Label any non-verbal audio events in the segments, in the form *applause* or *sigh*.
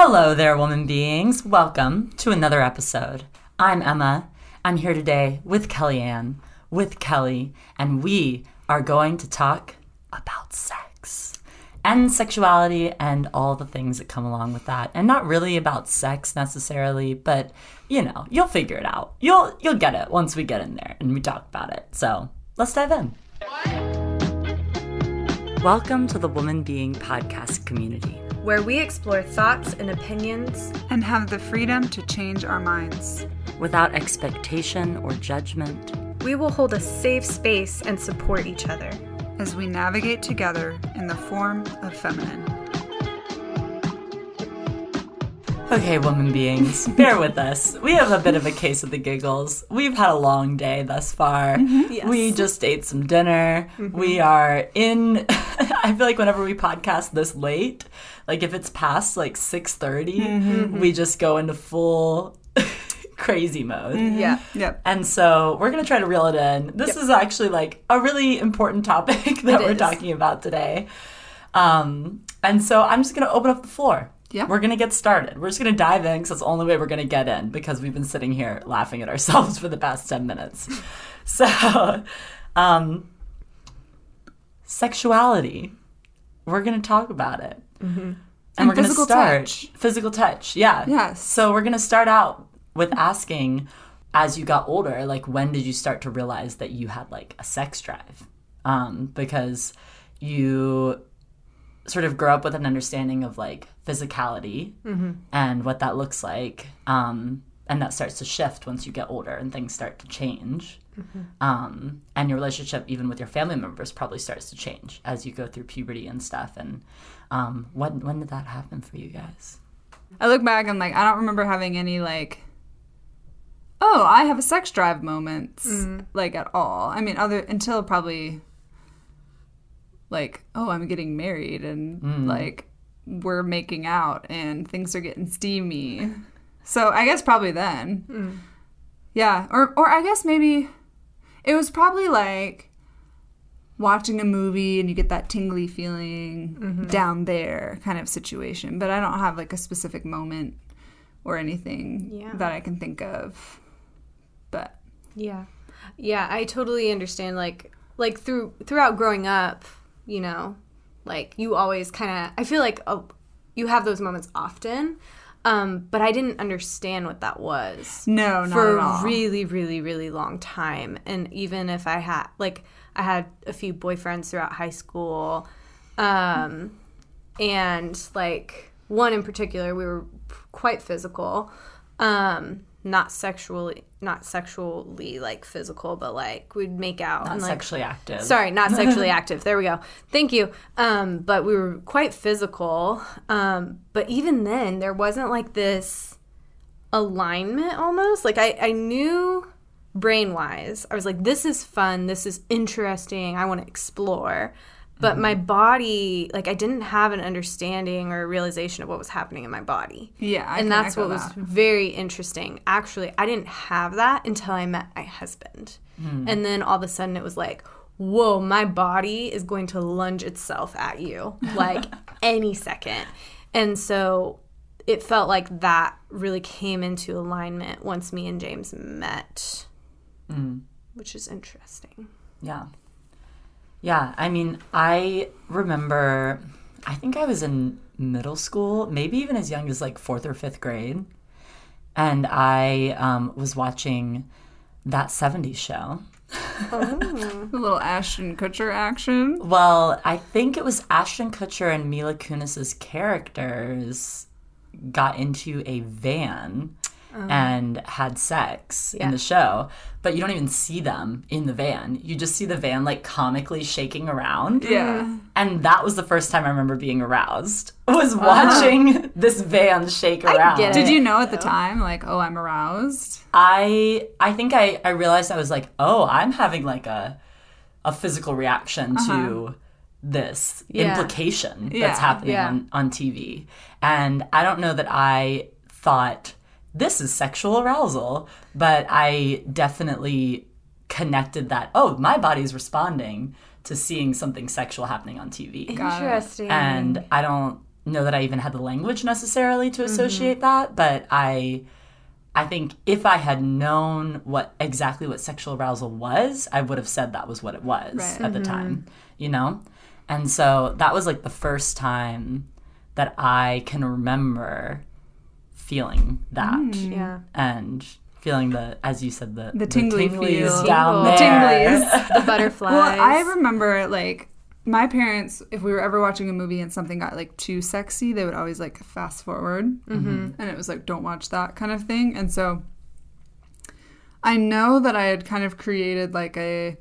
Hello there, woman beings. Welcome to another episode. I'm Emma. I'm here today with Kellyanne, with Kelly, and we are going to talk about sex and sexuality and all the things that come along with that. And not really about sex necessarily, but you know, you'll figure it out. You'll you'll get it once we get in there and we talk about it. So, let's dive in. Welcome to the Woman Being podcast community. Where we explore thoughts and opinions. and have the freedom to change our minds. Without expectation or judgment, We will hold a safe space and support each other. as we navigate together in the form of feminine. Okay, woman beings, bear with us. We have a bit of a case of the giggles. We've had a long day thus far. Mm-hmm. We just ate some dinner. Mm-hmm. We are in *laughs* I feel like whenever we podcast this late, like if it's past like 6:30, mm-hmm. we just go into full *laughs* crazy mode. Yeah. Yep. And so we're going to try to reel it in. This is actually like a really important topic *laughs* that It we're is. talking about today. Um, and so I'm just going to open up the floor. Yeah. We're going to get started. We're just going to dive in because that's the only way we're going to get in because we've been sitting here laughing at ourselves *laughs* for the past 10 minutes. *laughs* so, um, sexuality. We're going to talk about it. And, And we're going to physical start touch. physical touch. Yeah. Yes. So we're going to start out with asking as you got older, like when did you start to realize that you had like a sex drive? Um, because you sort of grow up with an understanding of like physicality and what that looks like. Um, and that starts to shift once you get older and things start to change. Um, and your relationship, even with your family members, probably starts to change as you go through puberty and stuff. And um, when when did that happen for you guys? I look back and like I don't remember having any like oh, I have a sex drive moments like at all. I mean other until probably like oh, I'm getting married and mm. like we're making out and things are getting steamy. So I guess probably then. Mm. Yeah, or or I guess maybe it was probably like watching a movie and you get that tingly feeling mm-hmm. down there kind of situation. But I don't have like a specific moment or anything Yeah. that I can think of. But Yeah. Yeah, I totally understand like like through throughout growing up, you know, like you always kind of I feel like oh, you have those moments often. Um, but I didn't understand what that was. no, not for at all. a really really really long time and even if i had like i had a few boyfriends throughout high school um and like one in particular we were quite physical um not sexually not sexually like physical but like we'd make out Not and like sexually active. Sorry, not *laughs* sexually active. There we go. Thank you. Um, but we were quite physical. Um, but even then, there wasn't like this alignment almost. Like I, I knew brain wise, I was like, this is fun. This is interesting. I want to explore. But my body, like, I didn't have an understanding or a realization of what was happening in my body Yeah, I and that's what was very interesting. Actually, I didn't have that until I met my husband. And then all of a sudden it was like, whoa, my body is going to lunge itself at you like *laughs* any second. And so it felt like that really came into alignment once me and James met, which is interesting. Yeah. Yeah. I mean, I remember, I think I was in middle school, maybe even as young as like fourth or fifth grade. And I um, was watching that 70s show. *laughs* a little Ashton Kutcher action. Well, I think it was Ashton Kutcher and Mila Kunis's characters got into a van Uh-huh. and had sex in the show, but you don't even see them in the van. You just see the van like comically shaking around. Yeah. Mm-hmm. And that was the first time I remember being aroused. *laughs* Was uh-huh. watching *laughs* this van shake around. get it. Did you know at the time like oh, I'm aroused? I I think I I realized I was like, "Oh, I'm having like a a physical reaction to uh-huh. this Yeah. implication Yeah, that's happening yeah. on on TV." And I don't know that I thought this is sexual arousal, but I definitely connected that, "Oh, my body's responding to seeing something sexual happening on TV." Interesting. and I don't know that I even had the language necessarily to mm-hmm. associate that, but I I think if I had known what exactly what sexual arousal was, I would have said that was what it was Right. at the mm-hmm. time, you know? And so that was like the first time that I can remember feeling that Yeah. and feeling the as you said the The tingly tinglies feel. down The there. tinglies. *laughs* The butterflies. Well, I remember like my parents, if we were ever watching a movie and something got like too sexy, they would always like fast forward, mm-hmm. and it was like don't watch that kind of thing. And so I know that I had kind of created like a,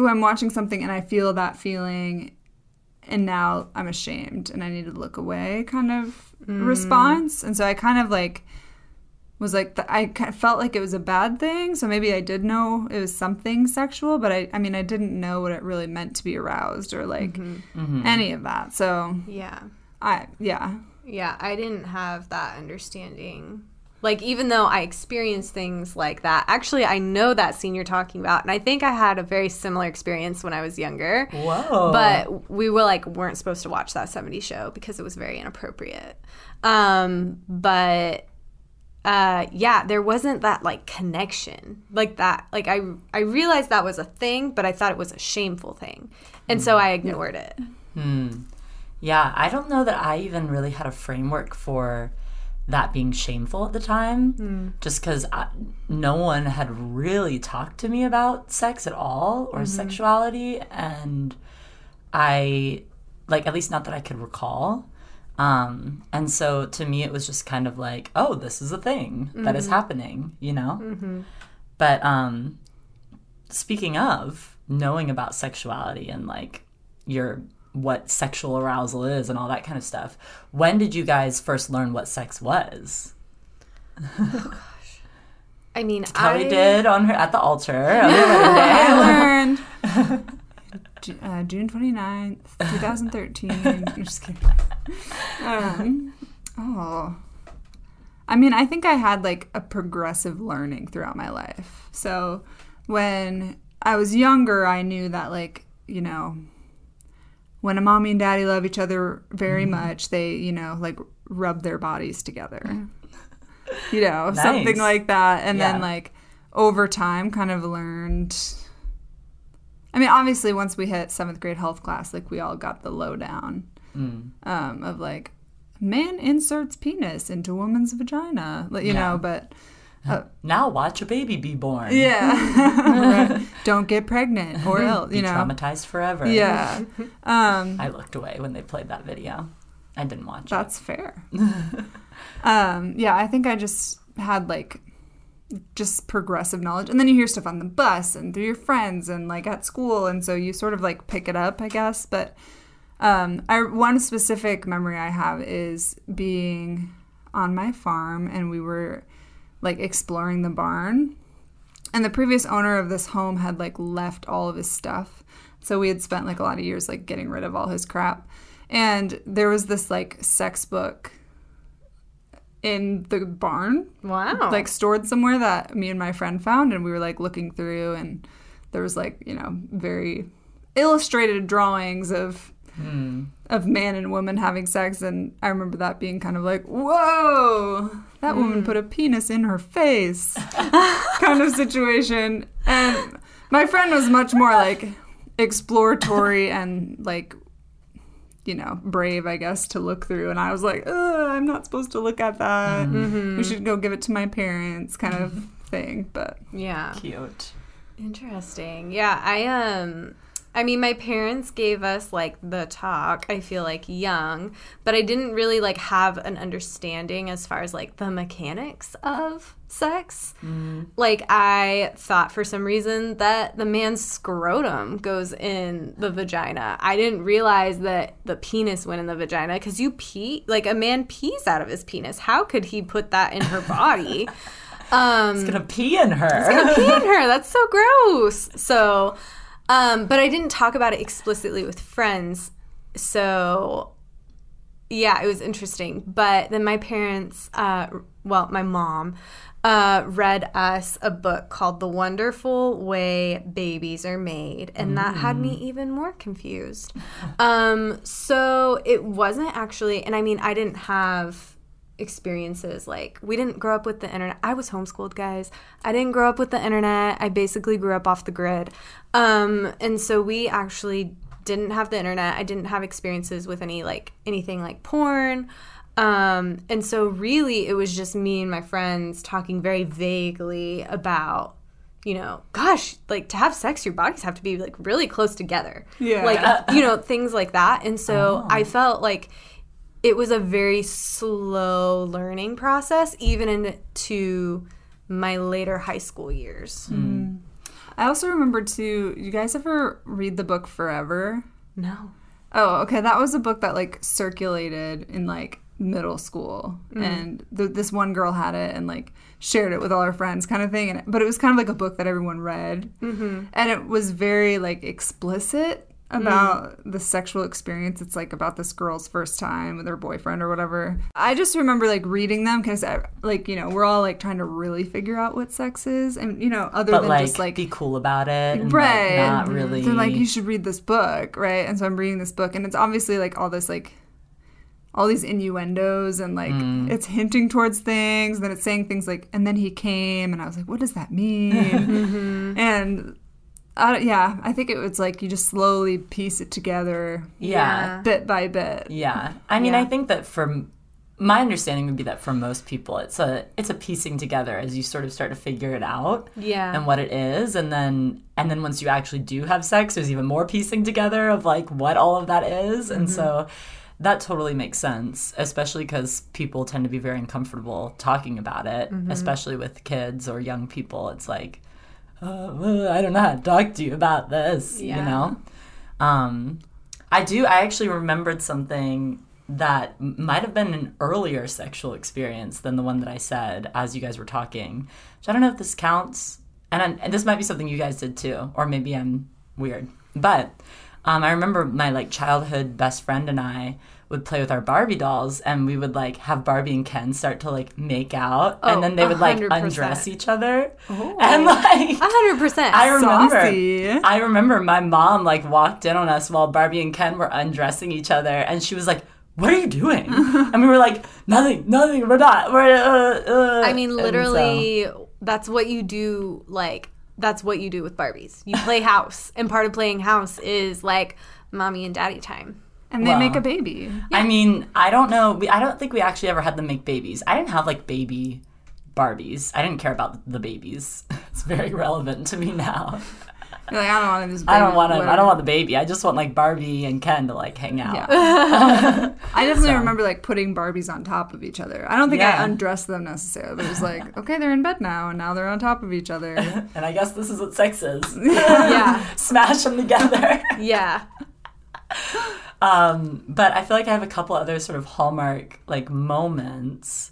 ooh, I'm watching something and I feel that feeling, and now I'm ashamed and I need to look away kind of mm. response. And so I kind of like was like the, I felt like it was a bad thing, so maybe I did know it was something sexual, but I I mean I didn't know what it really meant to be aroused or like mm-hmm. Mm-hmm. any of that. So yeah. I yeah Yeah, I didn't have that understanding. Like, even though I experienced things like that, actually, I know that scene you're talking about. And I think I had a very similar experience when I was younger. Whoa. But we were like, weren't supposed to watch that 70s show because it was very inappropriate. Um, but uh, yeah, there wasn't that like connection like that. Like, I, I realized that was a thing, but I thought it was a shameful thing. And so I ignored it. Yeah, I don't know that I even really had a framework for that being shameful at the time, just because no one had really talked to me about sex at all or sexuality, and I, like, at least not that I could recall. Um, and so to me, it was just kind of like, oh, this is a thing that is happening, you know? But um, speaking of knowing about sexuality and like your what sexual arousal is and all that kind of stuff, when did you guys first learn what sex was? Oh, gosh. I mean, Kelly I did on her at the altar. on her wedding. I learned uh, June 29th, 2013. I'm *laughs* just kidding. Um, oh. I mean, I think I had like a progressive learning throughout my life. So when I was younger, I knew that, like, you know, when a mommy and daddy love each other very much, they, you know, like rub their bodies together. *laughs* You know, something like that. And Yeah. then, like, over time, kind of learned. I mean, obviously, once we hit seventh grade health class, like, we all got the lowdown Mm. um, of like, man inserts penis into woman's vagina, like, you Yeah. know, but Now watch a baby be born. yeah. Right. *laughs* Don't get pregnant or Be you know. traumatized forever. Yeah. Um, I looked away when they played that video. I didn't watch it. that's fair. um, yeah, I think I just had like just progressive knowledge. And then you hear stuff on the bus and through your friends and like at school. And so you sort of like pick it up, I guess. But um, I, one specific memory I have is being on my farm and we were like exploring the barn. And the previous owner of this home had like left all of his stuff. So we had spent like a lot of years like getting rid of all his crap. And there was this like sex book in the barn wow. like stored somewhere that me and my friend found and we were like looking through and there was like you know very illustrated drawings of hmm. of man and woman having sex and i remember that being kind of like whoa that woman mm. put a penis in her face *laughs* kind of situation and my friend was much more like exploratory and like you know, brave, I guess, to look through. And I was like, I'm not supposed to look at that. Mm-hmm. We should go give it to my parents, kind of mm-hmm. thing. But yeah. Cute. Interesting. Yeah, I um I mean my parents gave us like the talk, I feel like young, but I didn't really like have an understanding as far as like the mechanics of sex. Like I thought for some reason that the man's scrotum goes in the vagina. I didn't realize that the penis went in the vagina cuz you pee like a man pees out of his penis. How could he put that in her body? *laughs* Um Gonna pee in her. He's gonna pee in her. That's so gross. So, um, but I didn't talk about it explicitly with friends. So, yeah, it was interesting. But then my parents, uh, well, my mom, uh, read us a book called The Wonderful Way Babies Are Made, and that had me even more confused. Um, so it wasn't actually, and I mean, I didn't have experiences like we didn't grow up with the internet. I was homeschooled guys. I didn't grow up with the internet. I basically grew up off the grid. Um, and so we actually didn't have the internet. I didn't have experiences with any like anything like porn. Um, and so really it was just me and my friends talking very vaguely about you know gosh like to have sex your bodies have to be like really close together. Yeah. like you know things like that. And so i felt like it was a very slow learning process even into my later high school years I also remember too. You guys ever read the book Forever? no Oh, okay. That was a book that like circulated in like middle school, and th- this one girl had it and like shared it with all her friends, kind of thing. And but it was kind of like a book that everyone read, mm-hmm. and it was very like explicit about the sexual experience. It's like about this girl's first time with her boyfriend or whatever. I just remember like reading them because like you know we're all like trying to really figure out what sex is, and you know other But than like, just like be cool about it. And, right Like, not really. they're like you should read this book right and so i'm reading this book and it's obviously like all this like all these innuendos and like Mm. it's hinting towards things then it's saying things like and then he came and i was like what does that mean *laughs* Mm-hmm. and uh, yeah i think it was like you just slowly piece it together yeah. bit by bit. Yeah. I mean, I think that from my understanding would be that for most people it's a it's a piecing together as you sort of start to figure it out yeah. and what it is. And then and then once you actually do have sex there's even more piecing together of like what all of that is. and so that totally makes sense especially because people tend to be very uncomfortable talking about it especially with kids or young people. It's like uh, i don't know how to talk to you about this you know um, I do. I actually remembered something that might have been an earlier sexual experience than the one that I said as you guys were talking. So I don't know if this counts, and, I, and this might be something you guys did too, or maybe I'm weird. But um, I remember my like childhood best friend and I would play with our Barbie dolls, and we would like have Barbie and Ken start to like make out, Oh, and then they would like 100%. undress each other, and like. 100% I remember. Saucy. I remember my mom like walked in on us while Barbie and Ken were undressing each other, and she was like, "What are you doing?" *laughs* and we were like, "Nothing, nothing. We're not. We're." Uh, uh. I mean, And so- literally, that's what you do. Like, that's what you do with Barbies. You play house, and part of playing house is like mommy and daddy time. And they Wow. make a baby I mean, I don't know. We, I don't think we actually ever had them make babies. I didn't have like baby Barbies. I didn't care about the babies. *laughs* it's very relevant to me now. *laughs* You're like i don't want this I don't want to. I don't want the baby. I just want like Barbie and Ken to like hang out. Yeah. *laughs* I definitely So. remember like putting Barbies on top of each other. I don't think Yeah. I undressed them necessarily, but it was like, okay, they're in bed now, and now they're on top of each other. And I guess this is what sex is. Yeah, Smash them together. yeah. Um, but I feel like I have a couple other sort of hallmark like moments.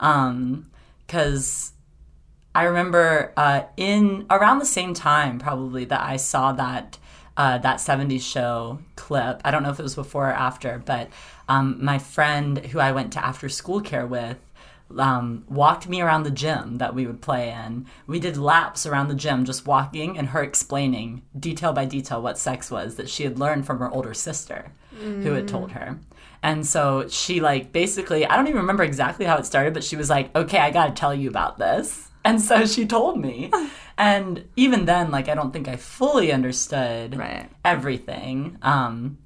Um, cause I remember uh, in around the same time probably that I saw that uh, that 70s show clip. I don't know if it was before or after, but um, my friend who I went to after school care with um, walked me around the gym that we would play in. We did laps around the gym, just walking, and her explaining detail by detail what sex was that she had learned from her older sister, who had told her. And so she, like, basically, I don't even remember exactly how it started, but she was like, okay, I gotta tell you about this. *laughs* And so she told me. *laughs* And even then, like, I don't think I fully understood Right. everything. Um,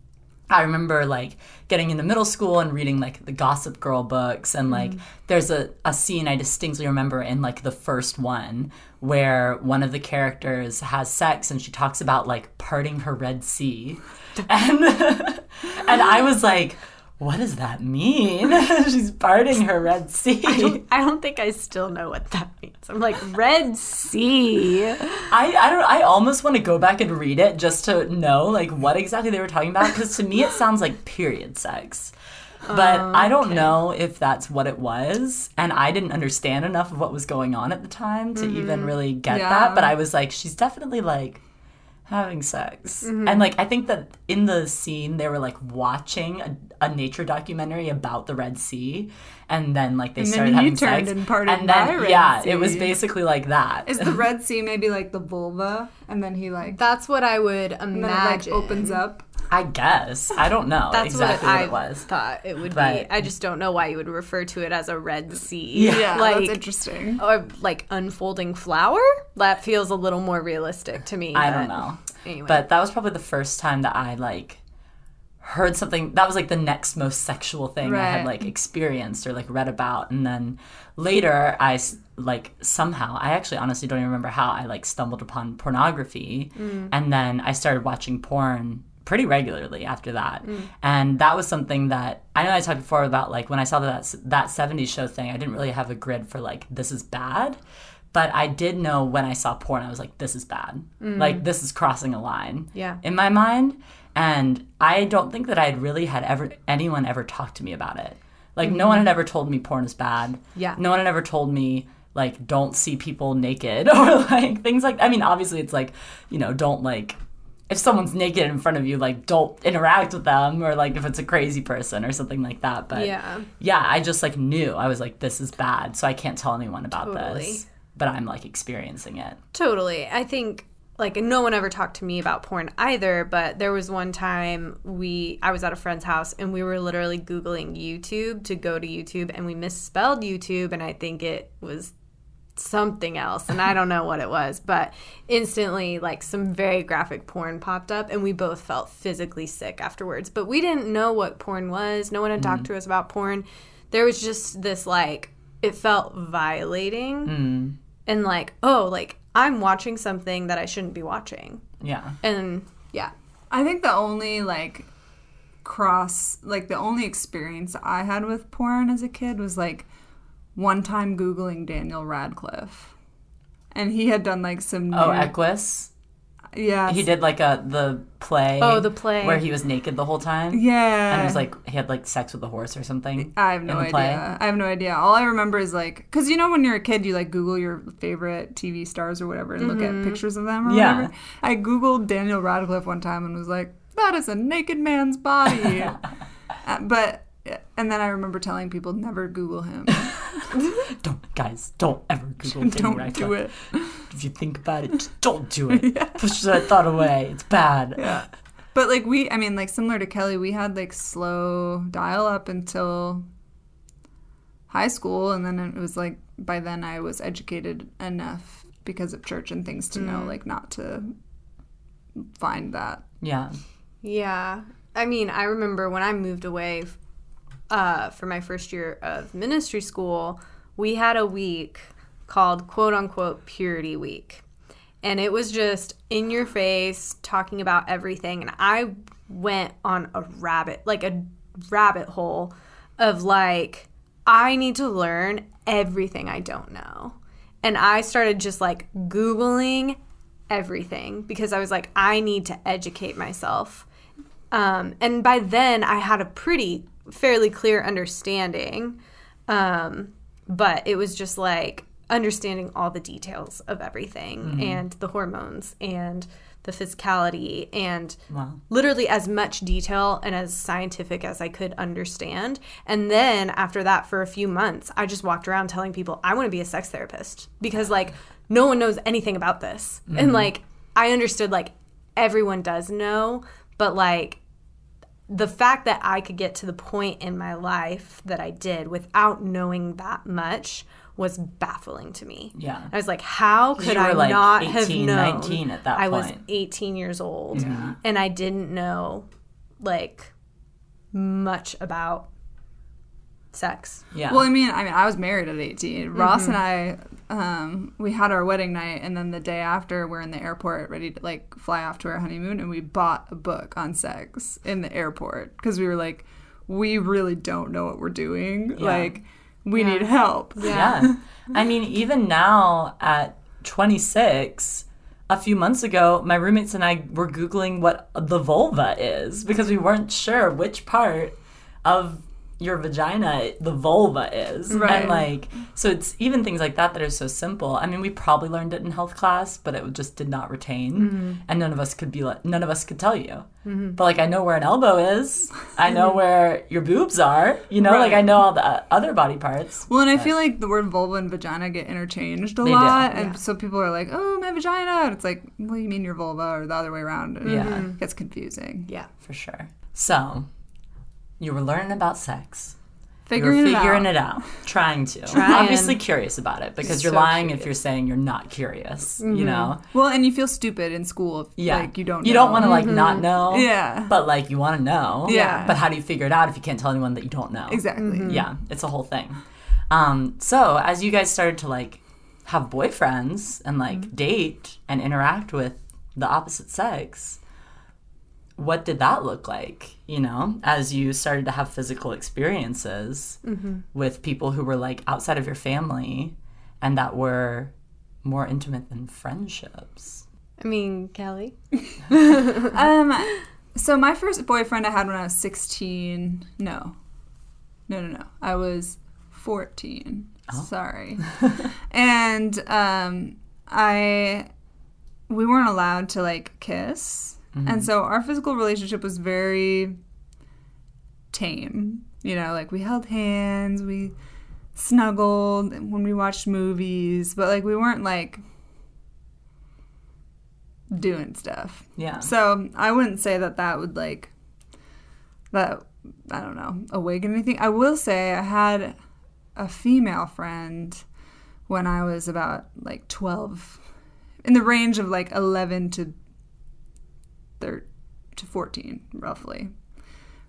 I remember like getting into middle school and reading like the Gossip Girl books, and like there's a, a scene I distinctly remember in like the first one where one of the characters has sex and she talks about like parting her Red Sea, *laughs* and and I was like, what does that mean? *laughs* She's parting her Red Sea. I don't think I still know what that means. I'm like Red Sea. I, I don't I almost want to go back and read it just to know like what exactly they were talking about because to me it sounds like period sex. But I don't know if that's what it was and I didn't understand enough of what was going on at the time to even really get Yeah. that, but I was like she's definitely like having sex. Mm-hmm. And like I think that in the scene they were like watching a, a nature documentary about the Red Sea and then like they And started he having turned sex. and parted and then my Red yeah, it was basically like that. Is the *laughs* Red Sea maybe like the vulva, and then he like, That's what I would and then it like imagine. opens up? I guess. I don't know That's exactly what what, I it was. thought it would But- be. I just don't know why you would refer to it as a red sea. Yeah, like that's interesting. or like unfolding flower. That feels a little more realistic to me. I but don't know. Anyway, But that was probably the first time that I like heard something that was like the next most sexual thing I had like experienced or like read about and then later I like somehow I actually honestly don't even remember how I like stumbled upon pornography mm. and then I started watching porn pretty regularly after that mm. and that was something that I know I talked before about like when I saw that that 70s show thing I didn't really have a grid for like this is bad but I did know when I saw porn, I was like, this is bad. Mm. Like, this is crossing a line Yeah. in my mind. And I don't think that I had really had ever anyone ever talked to me about it. Like, no mm-hmm. one had ever told me porn is bad. Yeah. No one had ever told me, like, don't see people naked *laughs* or like things like I mean, obviously, it's like, you know, don't like, if someone's naked in front of you, like, don't interact with them or like if it's a crazy person or something like that. But Yeah. yeah, I just like knew I was like, this is bad. So I can't tell anyone about Totally. this. But I'm like experiencing it. Totally. I think like no one ever talked to me about porn either, but there was one time we I was at a friend's house and we were literally googling YouTube to go to YouTube and we misspelled YouTube and I think it was something else and I don't know what it was, but instantly like some very graphic porn popped up and we both felt physically sick afterwards. But we didn't know what porn was. No one had talked to mm. us about porn. There was just this like it felt violating mm. and like, oh, like I'm watching something that I shouldn't be watching. Yeah. And yeah. I think the only like cross, like the only experience I had with porn as a kid was like one time Googling Daniel Radcliffe. And he had done like some. Oh, nude- Equus. yeah. He did like a the play. Oh, the play. where he was naked the whole time. Yeah. And it was like he had like sex with a horse or something. I have no idea. play. I have no idea. All I remember is like, because you know, when you're a kid, you like Google your favorite TV stars or whatever and look at pictures of them or Yeah. whatever. I Googled Daniel Radcliffe one time and was like, that is a naked man's body. *laughs* Uh, but, and then I remember telling people, never Google him. *laughs* *laughs* Don't guys, don't ever Google Daniel Don't Radcliffe. do it. If you think about it, just don't do *laughs* it. Push that thought away. It's bad. Yeah. But like we, I mean, like similar to Kelly, we had like slow dial up until high school, and then it was like by then I was educated enough because of church and things to know mm. like not to find that. Yeah. Yeah. I mean, I remember when I moved away uh, for my first year of ministry school, we had a week called quote unquote Purity Week. And it was just in your face, talking about everything. And I went on a rabbit, like a rabbit hole of like, I need to learn everything I don't know. And I started just like Googling everything because I was like, I need to educate myself. Um, and by then, I had a pretty fairly clear understanding. Um, but it was just like understanding all the details of everything and the hormones and the physicality and Wow. literally as much detail and as scientific as I could understand. And then after that, for a few months, I just walked around telling people I want to be a sex therapist because like no one knows anything about this. And like I understood like everyone does know, but like the fact that I could get to the point in my life that I did without knowing that much was baffling to me. Yeah. I was like, how could I like, not have known? 19 at that I was 18 years old and I didn't know like much about sex. Yeah. Well, I mean, I mean, I was married at 18. Ross mm-hmm. and I, um, we had our wedding night, and then the day after, we're in the airport, ready to like fly off to our honeymoon, and we bought a book on sex in the airport because we were like, we really don't know what we're doing. Like, we need help. Yeah. I mean, even now at 26, a few months ago, my roommates and I were Googling what the vulva is because we weren't sure which part of your vagina, the vulva is. Right. And like, so it's even things like that that are so simple. I mean, we probably learned it in health class, but it just did not retain. And none of us could be like, none of us could tell you. But like, I know where an elbow is. I know *laughs* where your boobs are. You know, like, I know all the uh, other body parts. Well, and I feel like the word vulva and vagina get interchanged a lot, and so people are like, "Oh, my vagina," and it's like, "Well, you mean your vulva," or the other way around. And Yeah. it gets confusing. Yeah. For sure. So, you were learning about sex. Figuring, you were figuring it it out, trying to. Trying. Obviously curious about it because you're So lying if you're saying you're not curious. You mm-hmm. know. Well, and you feel stupid in school. If, Yeah. like you don't. You know. don't want to like not mm-hmm. know. Yeah. But like you want to know. Yeah. But how do you figure it out if you can't tell anyone that you don't know? exactly. Mm-hmm. Yeah, it's a whole thing. Um, so as you guys started to like have boyfriends and like date and interact with the opposite sex, what did that look like? You know, as you started to have physical experiences with people who were like outside of your family and that were more intimate than friendships. I mean, Kelly. *laughs* Um. So my first boyfriend I had when I was sixteen. No. No, no, no. I was fourteen. oh. Sorry. *laughs* and um, I we weren't allowed to like kiss, and mm-hmm. so our physical relationship was very tame. You know, like we held hands, we snuggled when we watched movies, but like we weren't like doing stuff. Yeah. So I wouldn't say that that would like that I don't know awaken anything. I will say I had a female friend when I was about like twelve, in the range of like eleven to thir- to fourteen, roughly,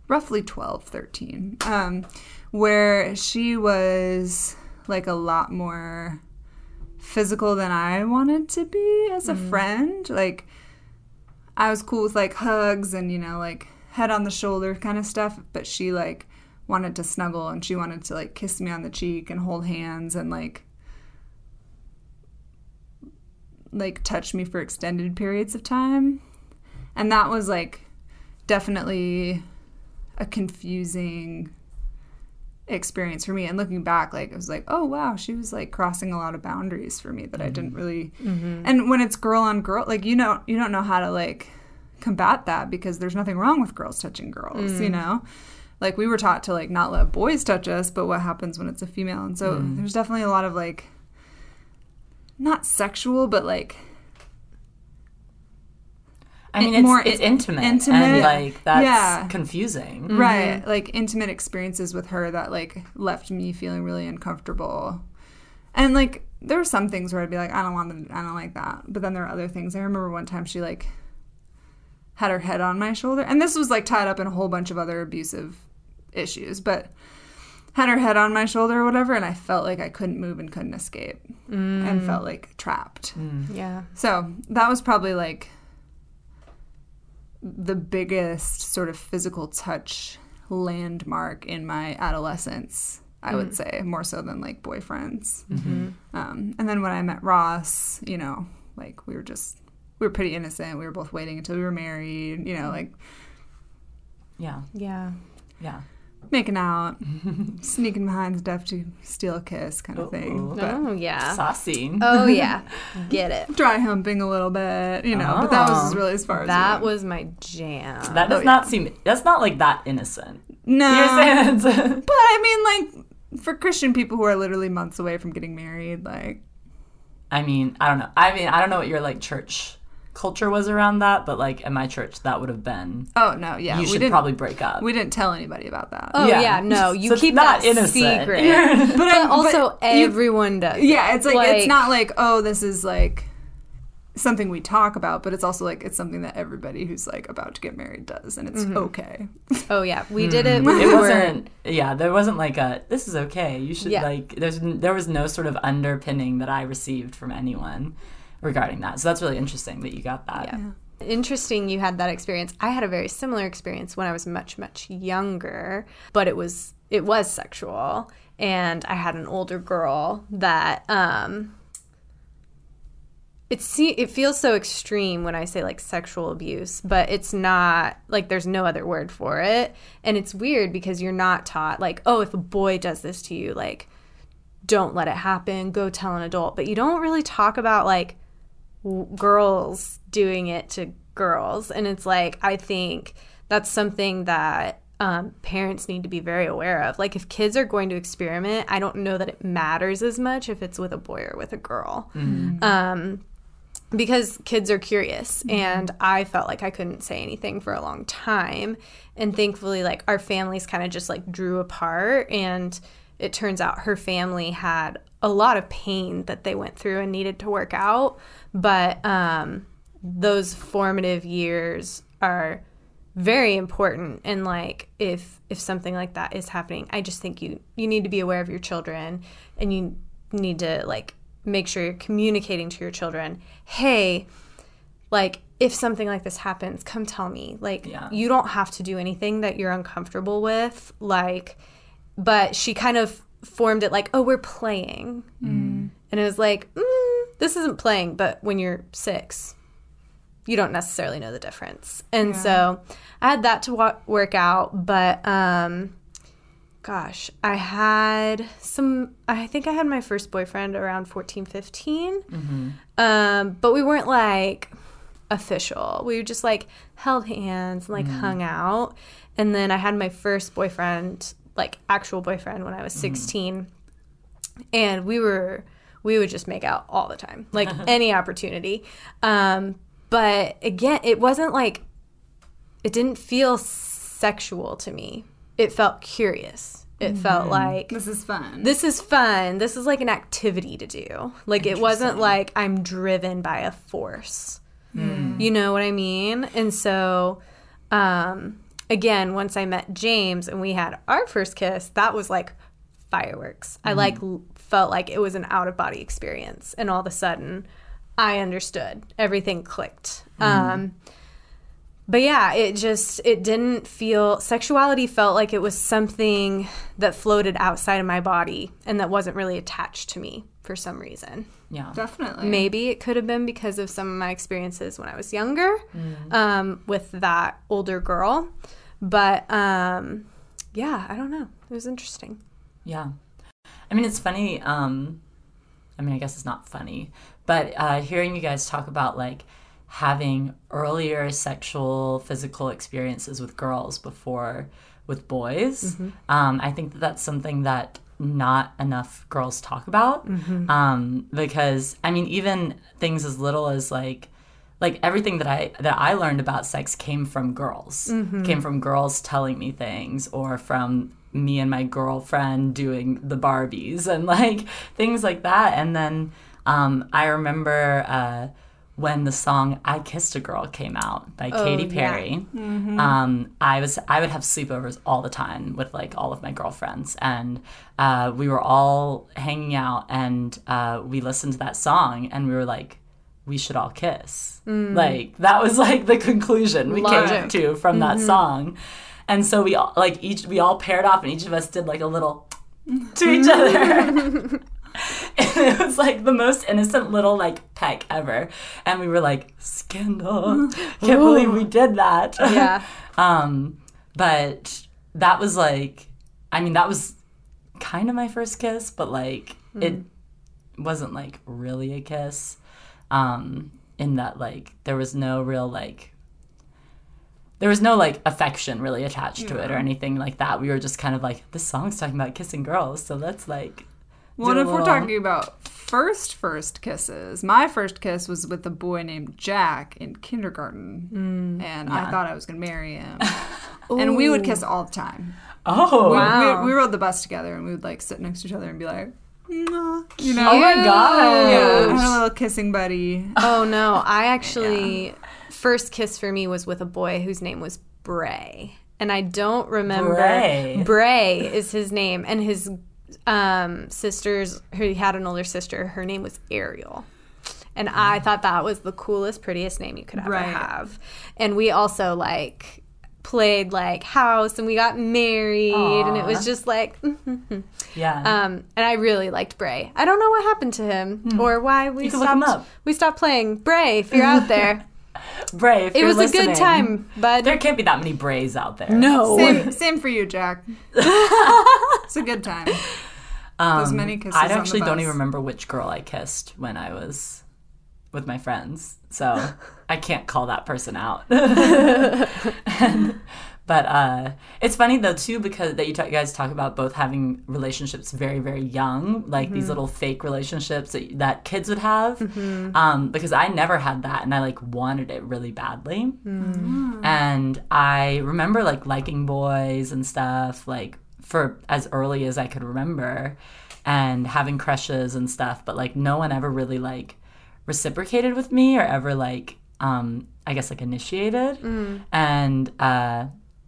roughly 12, 13, um, where she was like a lot more physical than I wanted to be as a friend. Like I was cool with like hugs and you know like head on the shoulder kind of stuff, but she like wanted to snuggle and she wanted to like kiss me on the cheek and hold hands and like like touch me for extended periods of time. And that was like definitely a confusing experience for me. And looking back like it was like oh wow she was like crossing a lot of boundaries for me that i didn't mm-hmm. really mm-hmm. and when it's girl on girl like you know you don't know how to like combat that because there's nothing wrong with girls touching girls you mm. know? Like we were taught to like not let boys touch us but what happens when it's a female? And so mm. there's definitely a lot of like not sexual but like I mean, it's, more it's intimate, intimate. and like that's Yeah. confusing. Mm-hmm. right. Like intimate experiences with her that like left me feeling really uncomfortable. And like there were some things where i'd be like i don't want them i don't like that. But then there are other things. I remember one time she like had her head on my shoulder. And this was like tied up in a whole bunch of other abusive issues but had her head on my shoulder or whatever and i felt like i couldn't move and couldn't escape. And mm. felt like trapped. Mm. Yeah. so that was probably like the biggest sort of physical touch landmark in my adolescence. I would mm. say more so than like boyfriends. Mm-hmm. Mm-hmm. Um, and then when I met Ross, you know, like we were just we were pretty innocent. We were both waiting until we were married. You know, mm-hmm. like Yeah, Yeah. yeah. Making out, sneaking behind stuff to steal a kiss, kind of thing. But Oh yeah. Saucy. Oh *laughs* yeah. Get it. dry humping a little bit, you know. But that was Oh. really as far as That we went. was my jam. that does Oh, not seem. That's not like that innocent. no. You're saying *laughs* it's. *laughs* But I mean, like for Christian people who are literally months away from getting married, like I mean, I don't know. I mean, I don't know what your like church culture was around that, but like at my church, that would have been. oh no, yeah, you we should probably break up. we didn't tell anybody about that. Oh Yeah. yeah, no, you So keep not that innocent. secret. *laughs* but, But also but you- everyone does. yeah, it's like, Like- it's not like oh this is like something we talk about, but it's also like it's something that everybody who's like about to get married does, and it's mm-hmm. okay. Oh yeah, we did it. Mm-hmm. When it wasn't. Yeah, there wasn't like a. This is okay. You should Yeah. like. There's there was no sort of underpinning that I received from anyone regarding that. So that's really interesting that you got that. Yeah. Interesting you had that experience. I had a very similar experience when I was much much younger, but it was it was sexual and I had an older girl that um it see it feels so extreme when I say like sexual abuse, but it's not like there's no other word for it. And it's weird because you're not taught like, oh, if a boy does this to you, like don't let it happen, go tell an adult. But you don't really talk about like girls doing it to girls. And it's like I think that's something that um, parents need to be very aware of. Like, if kids are going to experiment, I don't know that it matters as much if it's with a boy or with a girl. Um, because kids are curious and i felt like i couldn't say anything for a long time and thankfully like our families kind of just like drew apart and it turns out her family had a lot of pain that they went through and needed to work out but um, those formative years are very important and like if if something like that is happening i just think you you need to be aware of your children and you need to like make sure you're communicating to your children hey like if something like this happens come tell me like Yeah. you don't have to do anything that you're uncomfortable with like but she kind of formed it like oh we're playing. And it was like mm, this isn't playing but when you're six you don't necessarily know the difference. And so i had that to wa- work out but um gosh i had some i think i had my first boyfriend around 14 15 um but we weren't like official. We just like held hands and like hung out. And then i had my first boyfriend like actual boyfriend when i was 16 and we were we would just make out all the time like *laughs* any opportunity. Um but again it wasn't like it didn't feel sexual to me. It felt curious. It felt like This is fun. this is fun. This is like an activity to do. Like it wasn't like i'm driven by a force. You know what i mean? And so um again once i met james and we had our first kiss that was like fireworks. I like felt like it was an out of body experience and all of a sudden i understood. Everything clicked. Um but yeah it just it didn't feel sexuality felt like it was something that floated outside of my body and that wasn't really attached to me for some reason. Yeah. Definitely. maybe it could have been because of some of my experiences when i was younger um, with that older girl but um, yeah i don't know it was interesting Yeah. I mean, it's funny. Um, I mean, I guess it's not funny, but uh, hearing you guys talk about like having earlier sexual, physical experiences with girls before with boys, um, I think that that's something that not enough girls talk about. Um, because, I mean, even things as little as like, like everything that I that I learned about sex came from girls. Came from girls telling me things or from me and my girlfriend doing the Barbies and like things like that. And then um, I remember uh, when the song "I Kissed a Girl" came out by Katy yeah. Perry. Um, I was I would have sleepovers all the time with like all of my girlfriends, and uh, we were all hanging out, and uh, we listened to that song, and we were like, we should all kiss. Like that was like the conclusion we came to from that song. And so we all like each we all paired off and each of us did like a little *laughs* to each other. and *laughs* it was like the most innocent little like peck ever. And we were like, scandal. *laughs* Can't believe we did that. yeah um but that was like I mean that was kind of my first kiss, but like it wasn't like really a kiss. Um in that like there was no real like there was no like affection really attached to it or anything like that. We were just kind of like this song's talking about kissing girls, so let's like What if we're talking about first first kisses? My first kiss was with a boy named Jack in kindergarten, and I thought I was gonna marry him. and we would kiss all the time. Oh We, Wow. we, we rode the bus together, and we would like sit next to each other and be like, you know. Oh my gosh. Yeah, I had a little kissing buddy. Oh no, I actually first kiss for me was with a boy whose name was Bray. And I don't remember Bray. Bray is his name and his um sisters he had an older sister, her name was Ariel. And I thought that was the coolest, prettiest name you could ever Right. have. And we also like played like house and we got married and it was just like *laughs* Yeah. um and I really liked Bray. I don't know what happened to him or why we Hmm. You can look him stopped up. we stopped playing. Bray, if you're out there. *laughs* Bray, if it you're was a good time, bud. There can't be that many Brays out there. no. Same, *laughs* same for you, Jack. it's a good time. Um, Those many kisses I on the actually don't even remember which girl I kissed when I was with my friends, so I can't call that person out. And- *laughs* but uh, it's funny though too because that you, you guys talk about both having relationships very very young, like Mm-hmm. these little fake relationships that, that kids would have. Um, because I never had that, and I like wanted it really badly. Mm. And I remember like liking boys and stuff, like for as early as I could remember, and having crushes and stuff. But like no one ever really like reciprocated with me or ever like um I guess like initiated. And uh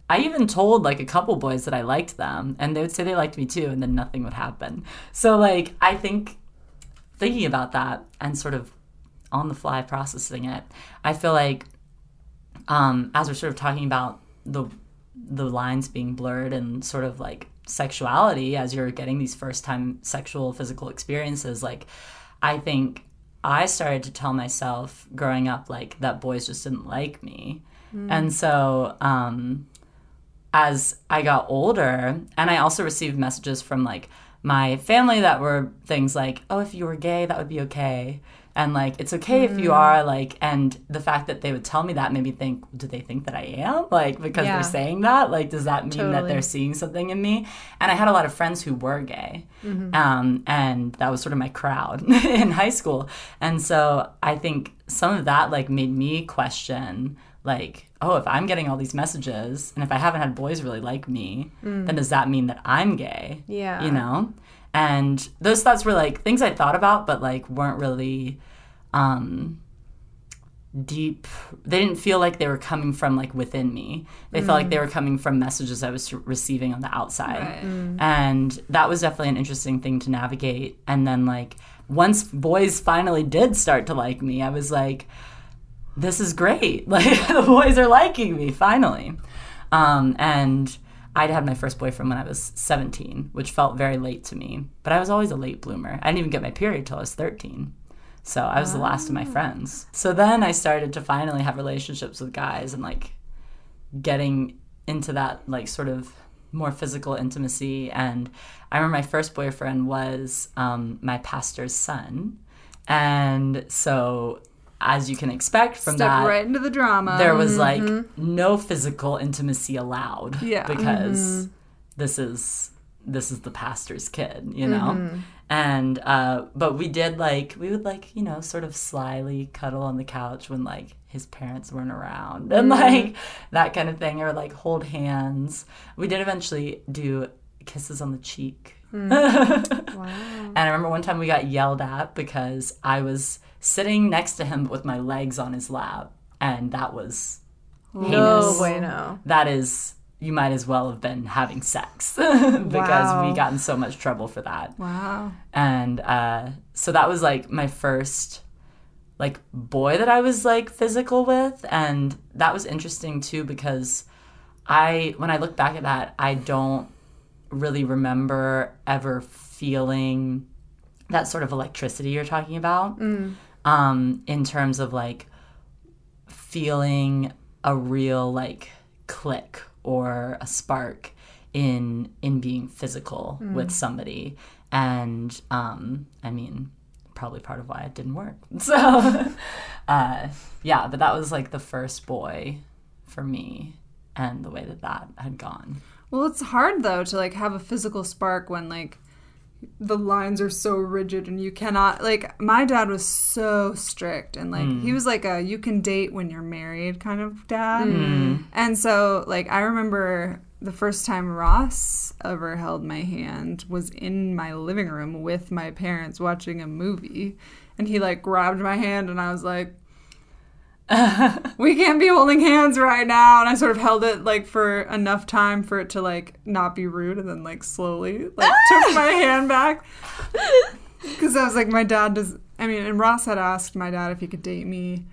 I even told like a couple boys that I liked them and they would say they liked me too and then nothing would happen. So like I think thinking about that and sort of on the fly processing it, I feel like um as we're sort of talking about the the lines being blurred and sort of like sexuality as you're getting these first time sexual physical experiences like I think I started to tell myself growing up like that boys just didn't like me. And so um as I got older, and I also received messages from like my family that were things like, "Oh, if you were gay, that would be okay," and like, "It's okay if you mm. are." Like, and the fact that they would tell me that made me think, "Do they think that I am?" Like, because Yeah. they're saying that, like, does that mean that they're seeing something in me? And I had a lot of friends who were gay, mm-hmm. um, and that was sort of my crowd *laughs* in high school, and so I think some of that like made me question like oh if i'm getting all these messages and if i haven't had boys really like me then mm. does that mean that i'm gay Yeah. you know and those thoughts were like things i thought about but like weren't really um deep. They didn't feel like they were coming from like within me. They felt like they were coming from messages i was receiving on the outside. Right. and that was definitely an interesting thing to navigate. And then like once boys finally did start to like me i was like this is great. *laughs* Like the boys are liking me finally. Um, and i'd had my first boyfriend when i was 17 which felt very late to me but i was always a late bloomer. I didn't even get my period till i was 13 so i was the last of my friends. So then i started to finally have relationships with guys and like getting into that like sort of more physical intimacy and i remember my first boyfriend was um, my pastor's son and so as you can expect from Step that right into the drama. there was like mm-hmm. no physical intimacy allowed Yeah. because mm-hmm. this is this is the pastor's kid you know? Mm-hmm. And uh but we did like we would like you know sort of slyly cuddle on the couch when like his parents weren't around. And like that kind of thing or like hold hands. We did eventually do kisses on the cheek. Mm. *laughs* Wow. and I remember one time we got yelled at because I was sitting next to him with my legs on his lap. And that was No heinous. way, no. That is, you might as well have been having sex *laughs* because Wow. we got in so much trouble for that. wow. And uh, so that was like my first like boy that I was like physical with. And that was interesting too because I, when I look back at that, I don't really remember ever feeling that sort of electricity you're talking about um, in terms of like feeling a real like click or a spark in in being physical with somebody. And um i mean probably part of why it didn't work. *laughs* So uh yeah but that was like the first boy for me and the way that that had gone. Well, it's hard though to like have a physical spark when like the lines are so rigid and you cannot like my dad was so strict and like he hmm. was like a you can date when you're married kind of dad. Hmm. And so like I remember the first time Ross ever held my hand was in my living room with my parents watching a movie. And he like grabbed my hand and I was like *laughs* we can't be holding hands right now. And i sort of held it like for enough time for it to like not be rude and then like slowly like took my hand back. Because i was like my dad does i mean and ross had asked my dad if he could date me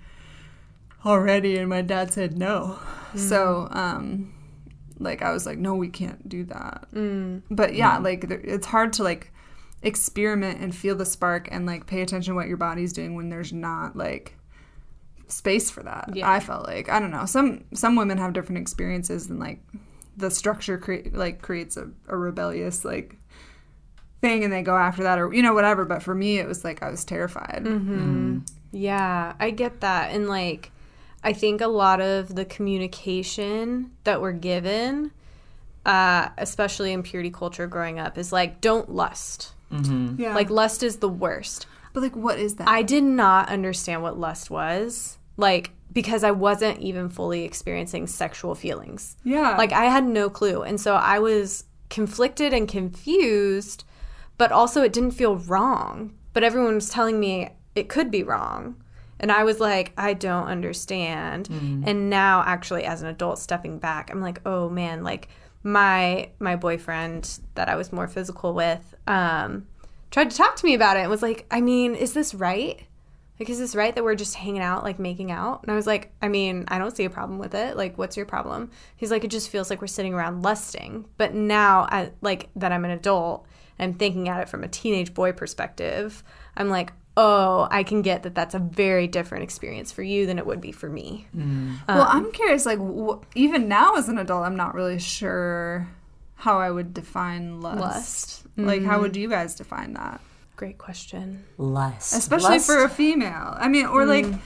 already and my dad said no. So, um, like I was like, no, we can't do that. Mm. But yeah, like it's hard to like experiment and feel the spark and like pay attention to what your body's doing when there's not like space for that. Yeah. I felt like I don't know. Some some women have different experiences and like the structure cre- like creates a, a rebellious like thing and they go after that or you know whatever. But for me, it was like I was terrified. Yeah, I get that. And like, I think a lot of the communication that we're given, uh, especially in purity culture growing up, is like, don't lust. Mm-hmm. Yeah, Like, lust is the worst. but like what is that? I did not understand what lust was. Like, because I wasn't even fully experiencing sexual feelings. yeah, Like, I had no clue. And so I was conflicted and confused, but also it didn't feel wrong. But everyone was telling me it could be wrong. And I was like, I don't understand. And now actually as an adult stepping back, I'm like, oh man, like my my boyfriend that I was more physical with, um, tried to talk to me about it and was like, I mean, is this right? Like, is this right that we're just hanging out, like making out? And I was like, I mean, I don't see a problem with it. Like, what's your problem? He's like, it just feels like we're sitting around lusting. But now, I, like, that I'm an adult and thinking at it from a teenage boy perspective, I'm like, oh, I can get that that's a very different experience for you than it would be for me. Mm. Well, um, I'm curious. Like, wh- even now as an adult, I'm not really sure how I would define lust. Lust. Like, how mm. would you guys define that? Great question. Lust. Especially Lust- for a female. I mean, or like, mm.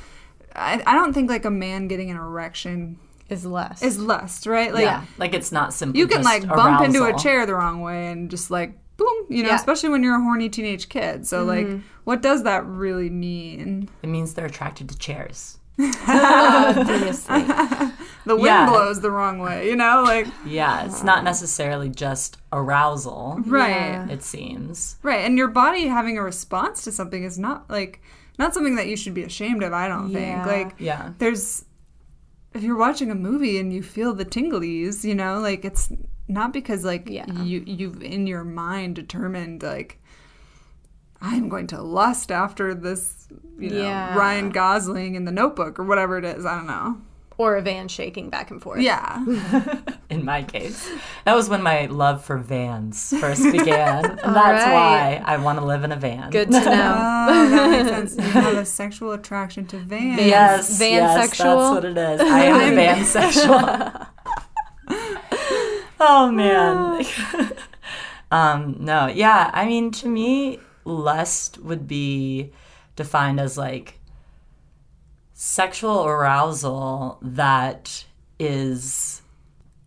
I, I don't think like a man getting an erection Is lust. is lust, right? Like, yeah, like it's not simple. you can just like bump into a chair the wrong way and just like boom, you know, Yeah. especially when you're a horny teenage kid. So, like, mm-hmm. what does that really mean? It means they're attracted to chairs. *laughs* *laughs* Obviously. *laughs* The wind Yeah. blows the wrong way, you know? Like, Yeah, it's not necessarily just arousal. right. Yeah. It seems. Right, and your body having a response to something is not like not something that you should be ashamed of. I don't Yeah. think. Like, Yeah. there's if you're watching a movie and you feel the tinglies, you know, like it's not because like Yeah. you you've in your mind determined like I'm going to lust after this, you know, Yeah. Ryan Gosling in the Notebook or whatever it is. I don't know. Or a van shaking back and forth. Yeah, *laughs* In my case, that was when my love for vans first *laughs* began, and that's right. why I want to live in a van. Good to know. *laughs* oh, that makes sense. You have a sexual attraction to vans. Yes, Van yes, sexual? That's what it is. I am a van sexual. oh man. um, no, yeah. I mean, to me, lust would be defined as like sexual arousal that is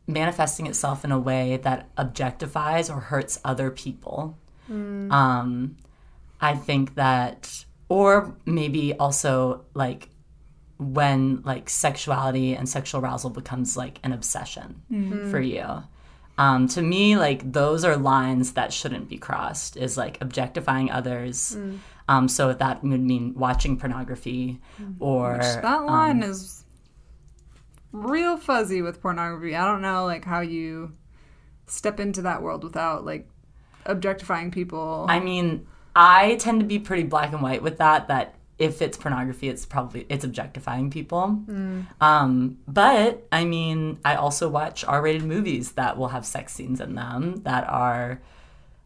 manifesting itself in a way that objectifies or hurts other people. Um, I think that, or maybe also like when like sexuality and sexual arousal becomes like an obsession for you. Um, to me, like those are lines that shouldn't be crossed. Is like objectifying others. Um, so that would mean watching pornography or That line is real fuzzy with pornography. I don't know like how you step into that world without like objectifying people. I mean, I tend to be pretty black and white with that. That if it's pornography, it's probably it's objectifying people. Um, but I mean, I also watch R-rated movies that will have sex scenes in them that are,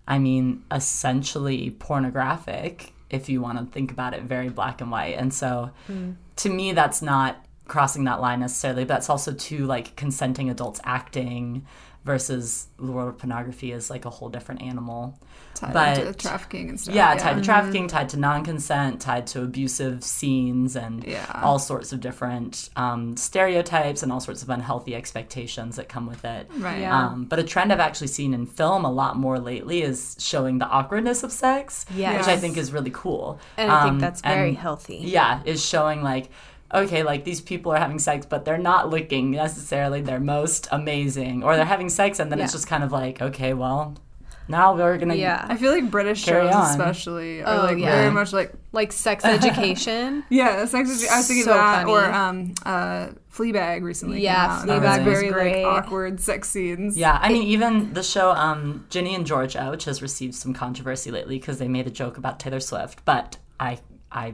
I mean, essentially pornographic. If you want to think about it, very black and white. And so, hmm. to me, that's not crossing that line necessarily. But that's also two like consenting adults acting versus the world of pornography is like a whole different animal. tied but- into trafficking and stuff. Yeah, tied to trafficking, tied to non-consent, tied to abusive scenes, and Yeah. all sorts of different um, stereotypes and all sorts of unhealthy expectations that come with it. Right. Yeah. Um, but a trend I've actually seen in film a lot more lately is showing the awkwardness of sex, Yes. which I think is really cool. And I think Um, that's very and- healthy. Yeah, is showing like, okay, like these people are having sex, but they're not looking necessarily their most amazing, or they're having sex, and then it's just kind of like, okay, well, now we're gonna Yeah. I feel like British shows on. especially are Oh, like yeah. very much like Like sex *laughs* education. yeah, sex education. I was thinking So that funny. or um uh Fleabag recently. came Yeah, out, Fleabag was was very great. like awkward sex scenes. Yeah, I mean, even the show um, Ginny and Georgia, which has received some controversy lately because they made a joke about Taylor Swift, but I I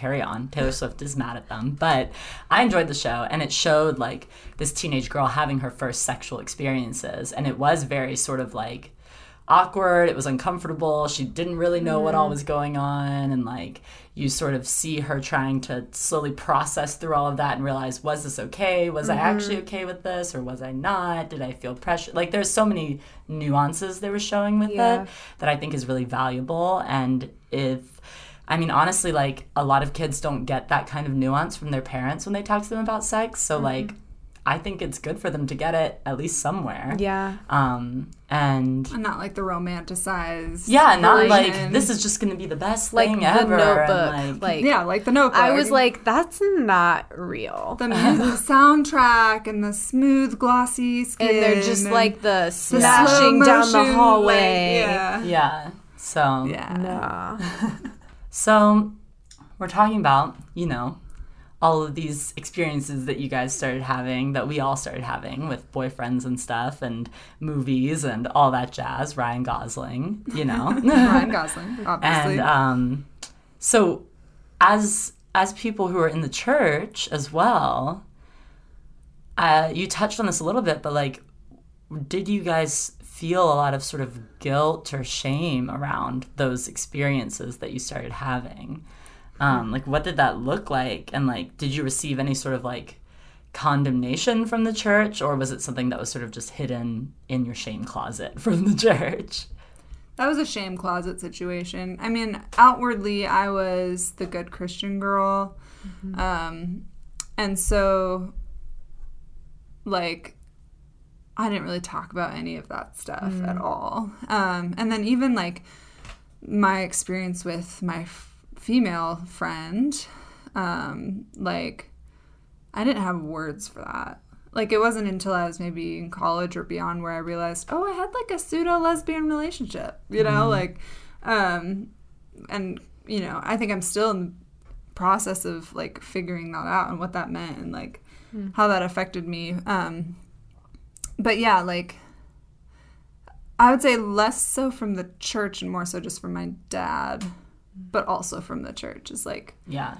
carry on. Taylor Swift is mad at them, but I enjoyed the show, and it showed like this teenage girl having her first sexual experiences, and it was very sort of like awkward. It was uncomfortable. She didn't really know what all mm. was going on. And like, you sort of see her trying to slowly process through all of that and realize, was this okay? Was I actually mm-hmm. okay with this or was I not? Did I feel pressure? Like, there's so many nuances they were showing with Yeah. it that I think is really valuable. And if, I mean, honestly, like, a lot of kids don't get that kind of nuance from their parents when they talk to them about sex. So, like, I think it's good for them to get it at least somewhere. Yeah. Um, and And not like the romanticized. yeah, not like this is just going to be the best Like thing the ever. notebook. and, like Yeah, like the notebook. I was like, that's not real. the *laughs* music soundtrack and the smooth glossy skin. and they're just and like the the smashing slow down the hallway. Like, yeah. yeah. So Yeah. Nah. *laughs* so we're talking about you know all of these experiences that you guys started having that we all started having with boyfriends and stuff and movies and all that jazz. Ryan Gosling, you know. *laughs* Ryan Gosling, *laughs* obviously. and um, so as as people who are in the church as well uh, you touched on this a little bit but like did you guys feel a lot of sort of guilt or shame around those experiences that you started having um, like what did that look like and like did you receive any sort of like condemnation from the church or was it something that was sort of just hidden in your shame closet *laughs* from the church That was a shame closet situation. I mean, outwardly, I was the good Christian girl. Um, and so, like, I didn't really talk about any of that stuff at all. Um, and then, even like my experience with my f- female friend, um, like, I didn't have words for that. Like it wasn't until I was maybe in college or beyond where I realized, oh, I had like a pseudo lesbian relationship, you know, like, um, and you know, I think I'm still in the process of like figuring that out and what that meant and like how that affected me. Um, but yeah, like I would say less so from the church and more so just from my dad, but also from the church is like yeah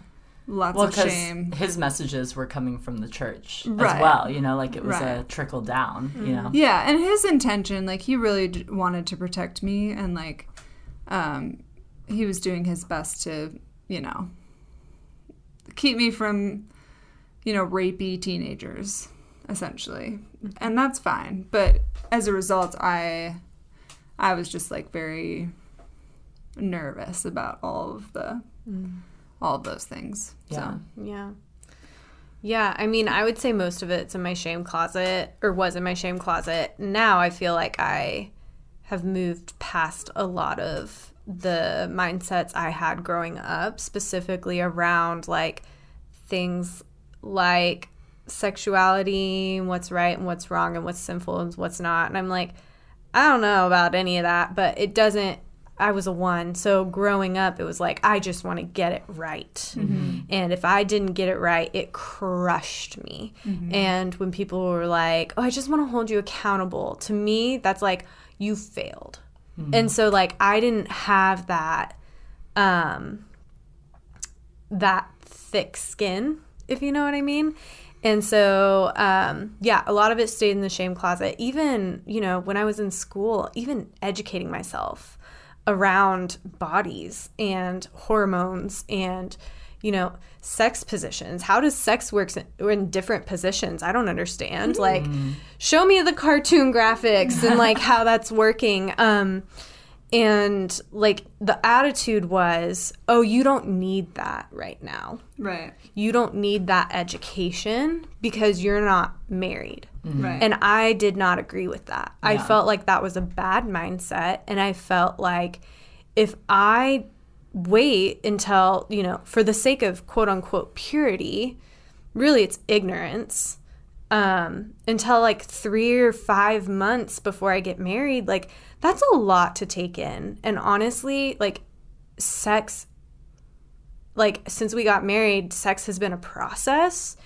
lots well of because shame. his messages were coming from the church Right. as well you know like it was a Right. Mm-hmm. trickle down you know Yeah, and his intention, like he really d- wanted to protect me, and like, um, he was doing his best to, you know, keep me from, you know, rapey teenagers, essentially, and that's fine. But as a result, I, I was just like very nervous about all of the, mm. all of those things. Yeah. So Yeah. Yeah, I mean, I would say most of it's in my shame closet or was in my shame closet. Now I feel like I have moved past a lot of the mindsets I had growing up, specifically around like things like sexuality, and what's right and what's wrong and what's sinful and what's not. And I'm like, I don't know about any of that, but it doesn't. I was a one. So growing up, it was like, I just want to get it right. Mm-hmm. And if I didn't get it right, it crushed me. Mm-hmm. And when people were like, oh, I just want to hold you accountable, to me, that's like, you failed. Mm-hmm. And so, like, I didn't have that, um, that thick skin, if you know what I mean. And so, um, yeah, a lot of it stayed in the shame closet. Even, you know, when I was in school, even educating myself around bodies and hormones and, you know, sex positions. How does sex work in, different positions? I don't understand. Like, show me the cartoon graphics and like how that's working. Um, and like the attitude was, oh, you don't need that right now right, you don't need that education because you're not married. Mm-hmm. right, And I did not agree with that. I felt like that was a bad mindset. And I felt like if I wait until, you know, for the sake of quote unquote purity, really it's ignorance, um, until like three or five months before I get married, like that's a lot to take in. And honestly, like sex like since we got married, sex has been a process.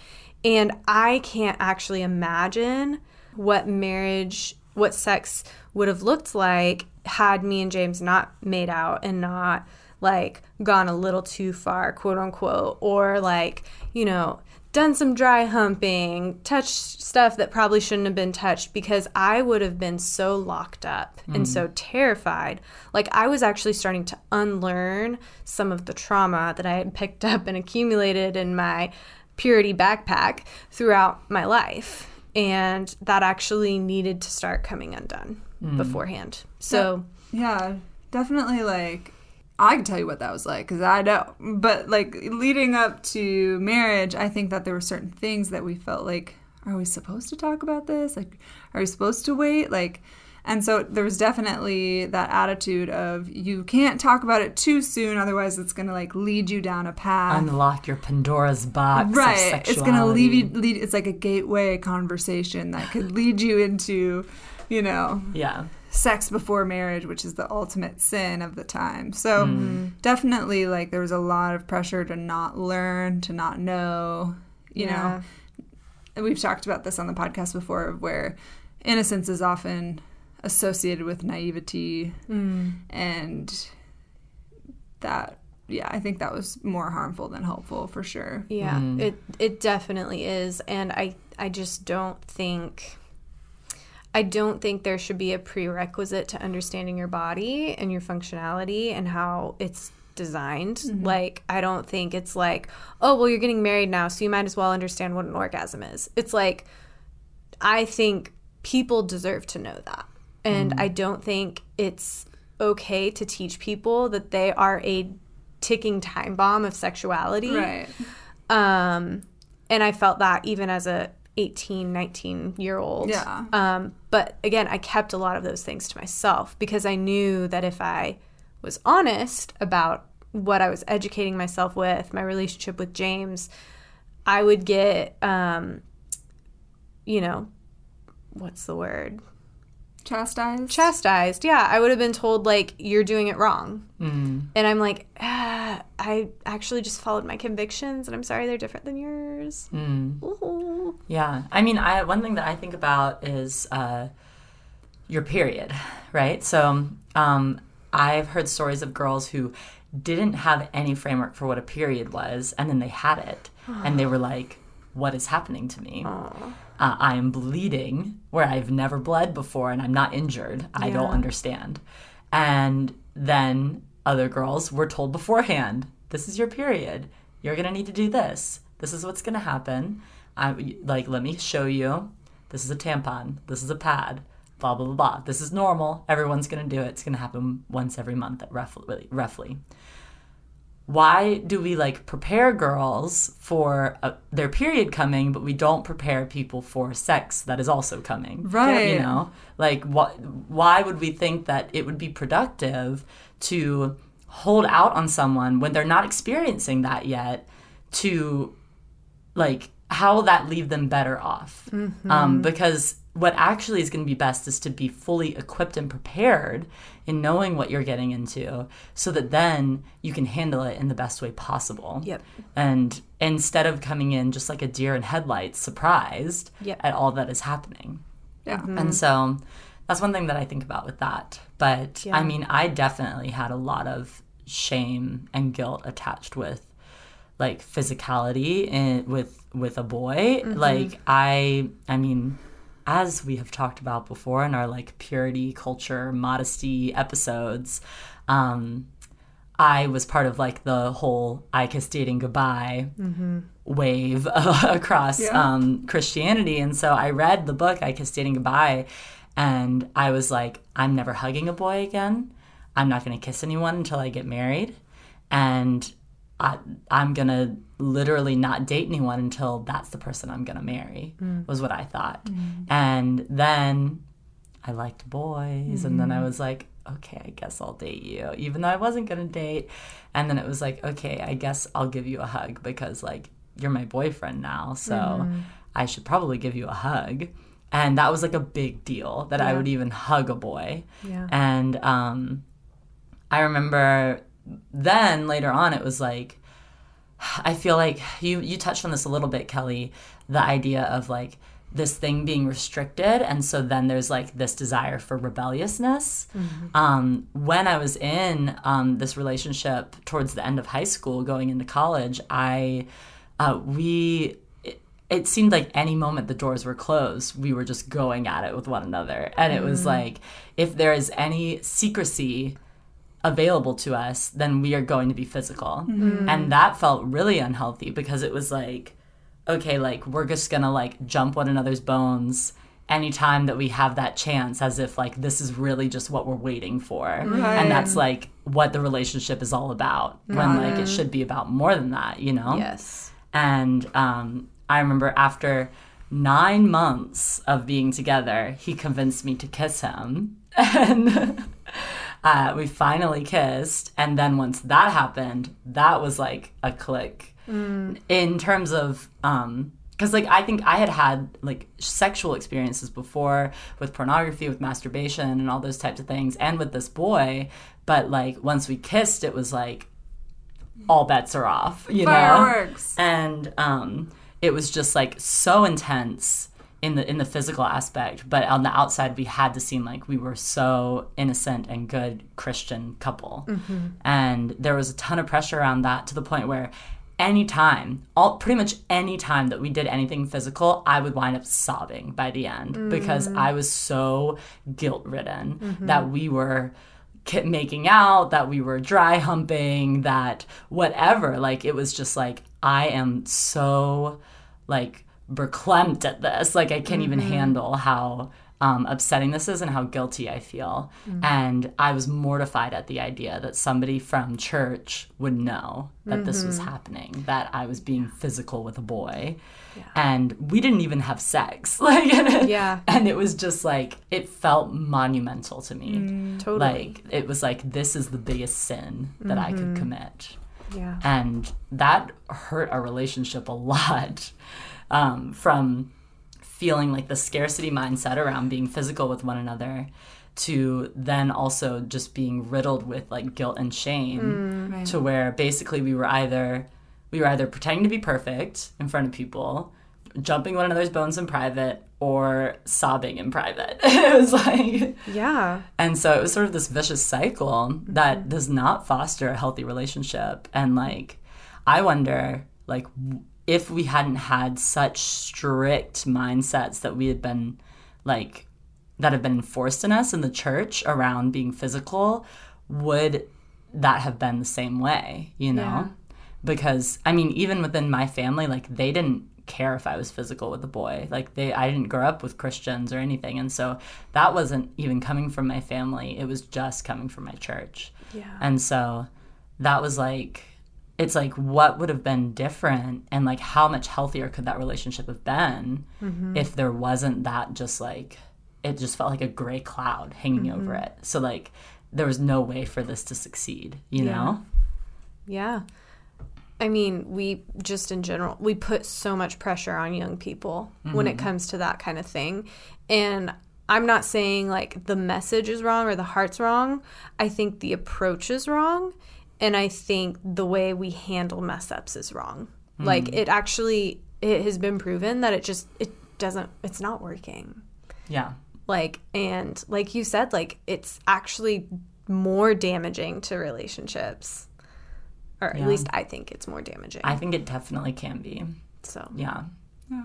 And I can't actually imagine what marriage, what sex would have looked like had me and James not made out and not like gone a little too far, quote unquote, or like, you know, done some dry humping, touched stuff that probably shouldn't have been touched because I would have been so locked up and so mm. terrified. Like I was actually starting to unlearn some of the trauma that I had picked up and accumulated in my purity backpack throughout my life. And that actually needed to start coming undone mm. beforehand. So, Yeah, definitely. Like, I can tell you what that was like because I know. But like leading up to marriage, I think that there were certain things that we felt like, are we supposed to talk about this? Like, are we supposed to wait? Like, and so there was definitely that attitude of you can't talk about it too soon, otherwise it's gonna like lead you down a path. Unlock your Pandora's box. right it's gonna lead you lead it's like a gateway conversation that could lead you into you know Yeah. Sex before marriage which is the ultimate sin of the time. So Mm. definitely like there was a lot of pressure to not learn to not know you Yeah. know we've talked about this on the podcast before where innocence is often associated with naivety and that yeah i think that was more harmful than helpful for sure. Yeah, it it definitely is, and I I just don't think I don't think there should be a prerequisite to understanding your body and your functionality and how it's designed. Like I don't think it's like, oh well, you're getting married now, so you might as well understand what an orgasm is. It's like I think people deserve to know that. And I don't think it's okay to teach people that they are a ticking time bomb of sexuality right um and i felt that even as a 18 19 year old Yeah. um but again i kept a lot of those things to myself because i knew that if i was honest about what i was educating myself with my relationship with james i would get um you know what's the word chastised chastised yeah i would have been told like you're doing it wrong Mm. and i'm like ah, i actually just followed my convictions and i'm sorry they're different than yours Mm. Yeah. I mean, I one thing that I think about is uh, your period, right? So um, I've heard stories of girls who didn't have any framework for what a period was, and then they had it, and they were like, "What is happening to me? Uh, I am bleeding where I've never bled before, and I'm not injured. I don't understand." And then other girls were told beforehand, "This is your period. You're gonna need to do this. This is what's gonna happen. I like let me show you. This is a tampon. This is a pad. Blah blah blah blah. This is normal. Everyone's gonna do it. It's gonna happen once every month, roughly. Roughly. Why do we like prepare girls for uh, their period coming, but we don't prepare people for sex that is also coming? Right. You know, like what? Why would we think that it would be productive to hold out on someone when they're not experiencing that yet? To like how will that leave them better off um, because what actually is going to be best is to be fully equipped and prepared in knowing what you're getting into so that then you can handle it in the best way possible Yep. and instead of coming in just like a deer in headlights surprised Yep. at all that is happening yeah and mm-hmm. so that's one thing that I think about with that. But Yeah. I mean, I definitely had a lot of shame and guilt attached with like physicality and with with a boy. Mm-hmm. Like I I mean, as we have talked about before in our like purity culture modesty episodes, um I was part of like the whole I kiss dating goodbye wave *laughs* across Yeah. um, Christianity. And so I read the book I Kiss Dating Goodbye and I was like, I'm never hugging a boy again. I'm not going to kiss anyone until I get married. And I, I'm going to literally not date anyone until that's the person I'm going to marry, mm. was what I thought. Mm. And then I liked boys, and then I mm-hmm. was like, okay, I guess I'll date you, even though I wasn't gonna date. And then it was like, okay, I guess I'll give you a hug because like you're my boyfriend now, so mm-hmm. I should probably give you a hug. And that was like a big deal that I would even hug a boy. Yeah. And um, I remember then later on, it was like, I feel like you you touched on this a little bit, Kelly. The idea of like this thing being restricted and so then there's like this desire for rebelliousness. Um, when i was in um, this relationship towards the end of high school going into college i uh, we it, it seemed like any moment the doors were closed we were just going at it with one another. And it was like if there is any secrecy available to us, then we are going to be physical. And that felt really unhealthy because it was like, okay, like we're just gonna like jump one another's bones anytime that we have that chance as if like this is really just what we're waiting for. And that's like what the relationship is all about. When like it should be about more than that, you know? Yes. And um, I remember after nine months of being together, he convinced me to kiss him. *laughs* And uh, we finally kissed. And then once that happened, that was like a click in terms of. Um, because like i think i had had like sexual experiences before with pornography with masturbation and all those types of things and with this boy but like once we kissed it was like all bets are off you know Fireworks. and um, it was just like so intense in the in the physical aspect but on the outside we had to seem like we were so innocent and good christian couple. Mm-hmm. And there was a ton of pressure around that to the point where anytime all pretty much any time that we did anything physical i would wind up sobbing by the end mm. because i was so guilt ridden mm-hmm. that we were ki- making out, that we were dry humping, that whatever. Like it was just like I am so like verklempt at this. Like I can't even mm-hmm. handle how um, upsetting this is and how guilty I feel. Mm. And I was mortified at the idea that somebody from church would know that this was mm-hmm. happening, that I was being physical with a boy. And we didn't even have sex. *laughs* Like and it, Yeah. and it was just like it felt monumental to me. Mm, totally. Like it was like this is the biggest sin that I could mm-hmm. commit. yeah. And that hurt our relationship a lot um, from feeling like the scarcity mindset around being physical with one another to then also just being riddled with like guilt and shame Right. to where basically we were either we were either pretending to be perfect in front of people jumping one another's bones in private or sobbing in private *laughs* it was like Yeah. and so it was sort of this vicious cycle that does not foster a healthy relationship. And like, I wonder, like, if we hadn't had such strict mindsets that we had been, like, that have been enforced in us in the church around being physical, would that have been the same way, you know? Yeah. Because, I mean, even within my family, like, they didn't care if I was physical with a boy. Like they I didn't grow up with Christians or anything. And so that wasn't even coming from my family. It was just coming from my church. Yeah. And so that was like it's like what would have been different and like how much healthier could that relationship have been mm-hmm. if there wasn't that just like it just felt like a gray cloud hanging over mm-hmm. it. So like there was no way for this to succeed, you Yeah. know? Yeah. I mean, we just in general, we put so much pressure on young people when it mm-hmm. comes to that kind of thing. And I'm not saying like the message is wrong or the heart's wrong. I think the approach is wrong. And I think the way we handle mess ups is wrong. Hmm. Like it actually, it has been proven that it just, it doesn't, it's not working Yeah. like and like you said like it's actually more damaging to relationships or at least i think it's more damaging I think it definitely can be. so Yeah. Yeah.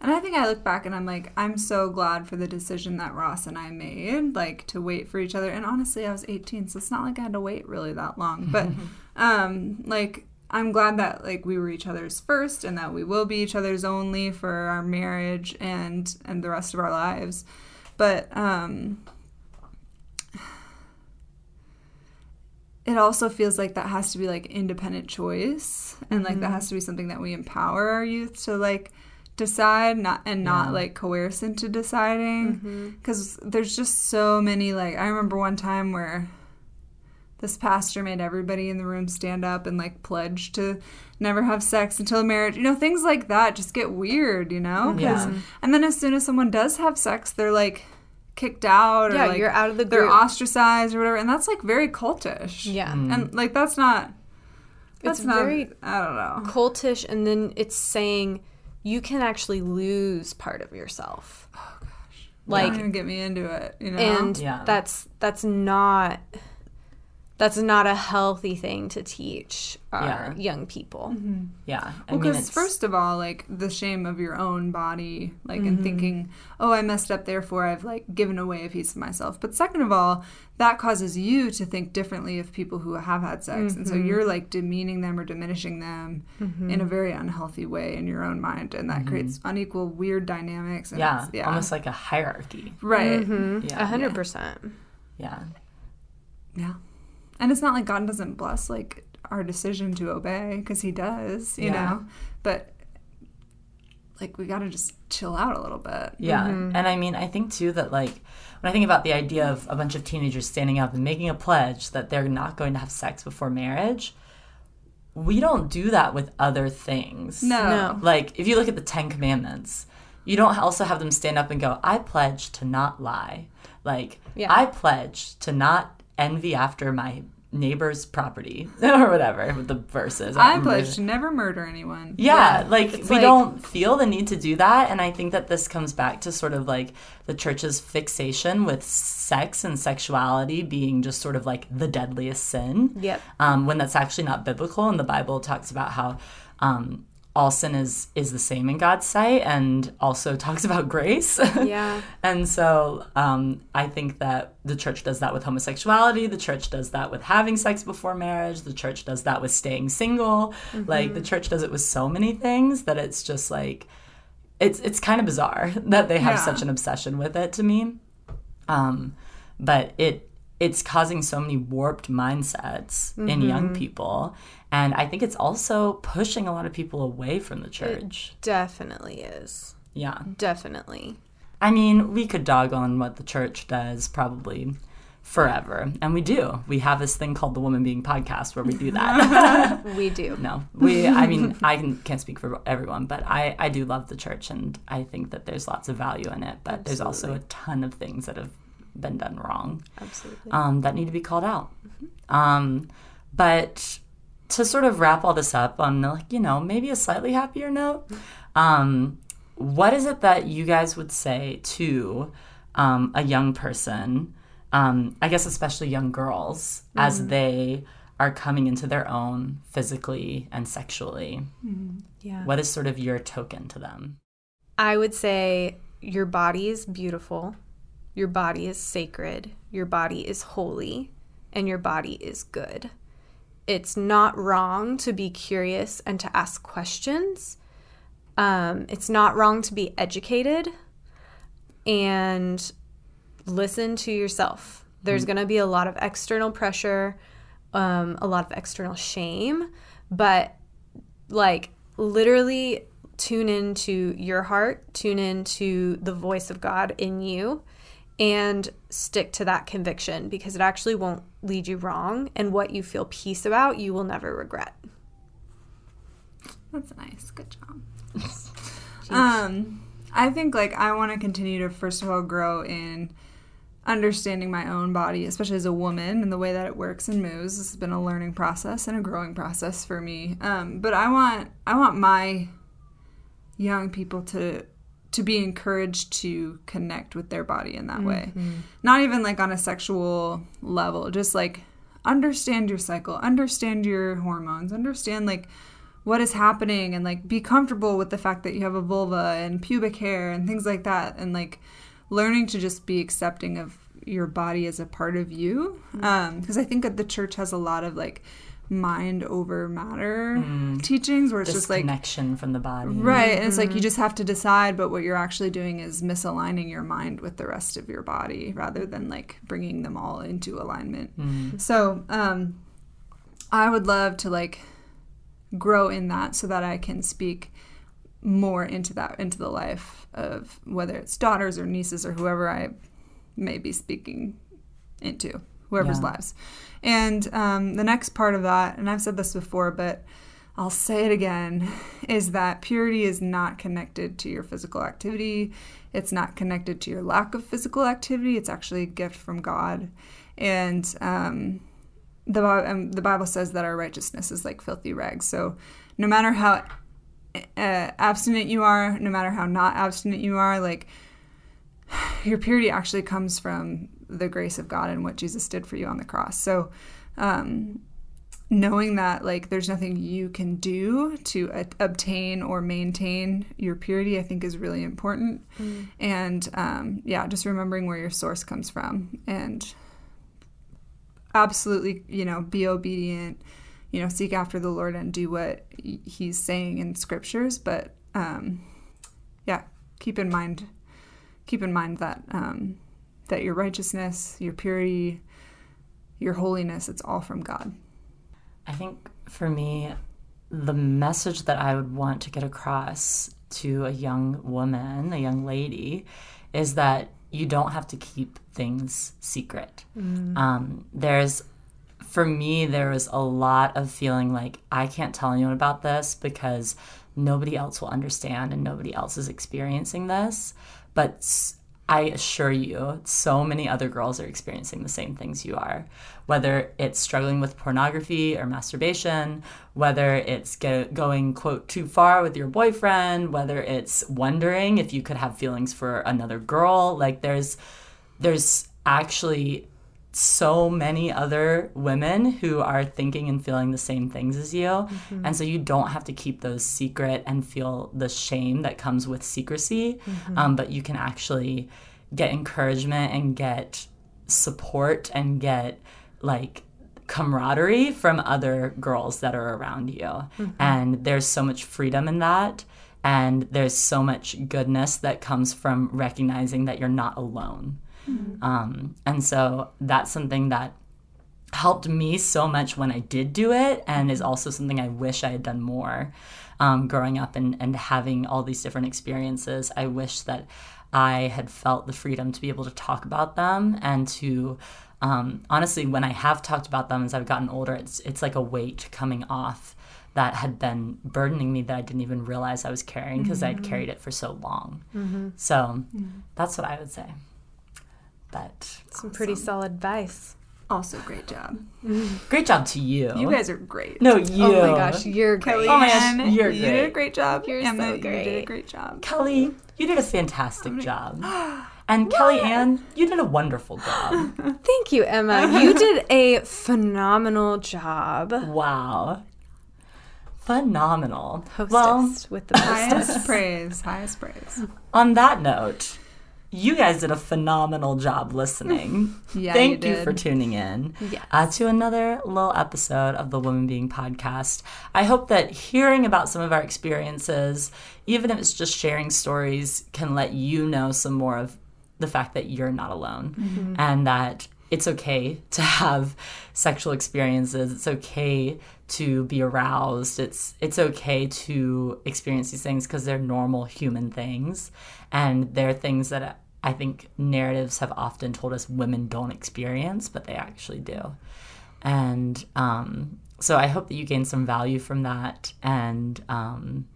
And I think I look back and I'm like, I'm so glad for the decision that Ross and I made, like to wait for each other. And honestly, I was 18, so it's not like I had to wait really that long. But *laughs* um, like, I'm glad that like we were each other's first, and that we will be each other's only for our marriage and and the rest of our lives. But um, it also feels like that has to be like independent choice and like that has to be something that we empower our youth to like decide not and not Yeah. like coerce into deciding. Mm-hmm. Because there's just so many like i remember one time where this pastor made everybody in the room stand up and like pledge to never have sex until marriage. You know things like that just get weird you know? Mm-hmm. Yeah. and then as soon as someone does have sex they're like kicked out or Yeah, like you're out of the they're ostracized or whatever. And that's like very cultish. Yeah. Mm. And like that's not that's It's not very i don't know. cultish and then it's saying you can actually lose part of yourself. Oh, like, Like don't get me into it. You know. and Yeah. that's that's not that's not a healthy thing to teach our Yeah. young people. Yeah. I Well, because first of all, like the shame of your own body, like Mm-hmm. and thinking, oh, I messed up, therefore I've like given away a piece of myself. But second of all, that causes you to think differently of people who have had sex, and so Mm-hmm. you're like demeaning them or diminishing them in a very unhealthy way in your own mind, and that creates unequal, weird dynamics. And Mm-hmm. yeah, yeah, almost like a hierarchy. right, Yeah. A hundred percent. Yeah. yeah. And it's not like God doesn't bless like our decision to obey because He does, you Yeah. know, but. Like we got to just chill out a little bit. Yeah. Mm-hmm. And I mean, I think too that like when I think about the idea of a bunch of teenagers standing up and making a pledge that they're not going to have sex before marriage, we don't do that with other things. No. No. Like if you look at the 10 commandments, you don't also have them stand up and go, "I pledge to not lie." Like, Yeah. I pledge to not envy after my neighbor's property *laughs* or whatever the verses. don't I pledge to never murder anyone. yeah, like we like- don't feel the need to do that. And I think that this comes back to sort of like the church's fixation with sex and sexuality being just sort of like the deadliest sin. Yep. Um, when that's actually not biblical. And the Bible talks about how um, all sin is, is the same in God's sight and also *laughs* talks about grace. Yeah. *laughs* And so um, I think that the church does that with homosexuality. The church does that with having sex before marriage. The church does that with staying single. Like the church does it with so many things that it's just like it's it's kind of bizarre *laughs* that they have Yeah. such an obsession with it to me. Um, but it it's causing so many warped mindsets in young people, and I think it's also pushing a lot of people away from the church. Definitely is. yeah. Definitely. I mean, we could dog on what the church does probably forever, and we do. We have this thing called the Woman Being Podcast where we do that. *laughs* *laughs* We do. no, we. I mean, I can, can't speak for everyone, but I I do love the church, and I think that there's lots of value in it. But there's also a ton of things that have been done wrong Absolutely. um, that need to be called out. Um, but to sort of wrap all this up on like you know maybe a slightly happier note, um, what is it that you guys would say to um, a young person? Um, I guess especially young girls as they are coming into their own physically and sexually. Yeah. What is sort of your token to them? I would say your body is beautiful, your body is sacred, your body is holy, and your body is good. It's not wrong to be curious and to ask questions. Um, it's not wrong to be educated and listen to yourself. There's going to be a lot of external pressure, um, a lot of external shame, but like literally tune into your heart, tune into the voice of God in you, and stick to that conviction because it actually won't lead you wrong. And what you feel peace about, you will never regret. That's nice. Good job. *laughs* um, I think like I want to continue to first of all grow in understanding my own body, especially as a woman and the way that it works and moves. This has been a learning process and a growing process for me. Um, but I want I want my young people to to be encouraged to connect with their body in that way. Mm-hmm. Not even like on a sexual level, just like understand your cycle, understand your hormones, understand like what is happening and like be comfortable with the fact that you have a vulva and pubic hair and things like that and like learning to just be accepting of your body as a part of you. Mm-hmm. Um, because i think that the church has a lot of like mind over matter mm. teachings where it's This just like connection from the body. Right. And it's like you mm-hmm. just have to decide, but what you're actually doing is misaligning your mind with the rest of your body rather than like bringing them all into alignment. Mm. So, um, I would love to like grow in that so that I can speak more into that, into the life of whether it's daughters or nieces or whoever I may be speaking into, whoever's Yeah. lives. And um, the next part of that, and I've said this before, but I'll say it again, *laughs* is that purity is not connected to your physical activity. It's not connected to your lack of physical activity. It's actually a gift from God. And um, the, um, the Bible says that our righteousness is like filthy rags. So no matter how uh, abstinent you are, no matter how not abstinent you are, like *sighs* your purity actually comes from the grace of God and what Jesus did for you on the cross. So, um, knowing that like there's nothing you can do to obtain or maintain your purity, I think is really important. Mm. And um, yeah, just remembering where your source comes from and absolutely, you know, be obedient. You know, seek after the Lord and do what He's saying in scriptures. But um, yeah, keep in mind keep in mind that um, that your righteousness, your purity, your holiness, it's all from God. I think for me, the message that I would want to get across to a young woman, a young lady, is that you don't have to keep things secret. Um, there's, for me, there was a lot of feeling like I can't tell anyone about this because nobody else will understand and nobody else is experiencing this. But I assure you, so many other girls are experiencing the same things you are. Whether it's struggling with pornography or masturbation, whether it's go- going, quote, too far with your boyfriend, whether it's wondering if you could have feelings for another girl. Like, there's, there's actually so many other women who are thinking and feeling the same things as you. Mm-hmm. And so you don't have to keep those secret and feel the shame that comes with secrecy. Mm-hmm. Um, but you can actually get encouragement and get support and get like camaraderie from other girls that are around you. Mm-hmm. And there's so much freedom in that. And there's so much goodness that comes from recognizing that you're not alone. Um, and so that's something that helped me so much when I did do it, and is also something I wish I had done more um, growing up and, and having all these different experiences. I wish that I had felt the freedom to be able to talk about them and to. Um, honestly, when I have talked about them as I've gotten older, it's it's like a weight coming off that had been burdening me that I didn't even realize I was carrying because I'd carried it for so long. So that's what I would say. But Some pretty solid advice. Also, great job. *laughs* great job to you. You guys are great. no, you. Oh my gosh, you're Kelly, great. Oh my gosh, Ann, you're you did a great job. You're Emma, so you did a great. great job. Kelly, you did a fantastic job. *gasps* And Kelly Ann, you did a wonderful job. *laughs* Thank you, Emma. You *laughs* did a phenomenal job. Wow. Phenomenal. Hostess Well, with the hostess. Highest praise. Highest praise. on that note, you guys did a phenomenal job listening. *laughs* Yeah, Thank you you, for tuning in Yes. uh, to another little episode of the Woman Being Podcast. I hope that hearing about some of our experiences, even if it's just sharing stories, can let you know some more of the fact that you're not alone Mm-hmm. and that it's okay to have sexual experiences. It's okay to be aroused. It's it's okay to experience these things because they're normal human things, and they're things that I think narratives have often told us women don't experience, but they actually do. And um, so I hope that you gain some value from that. And um,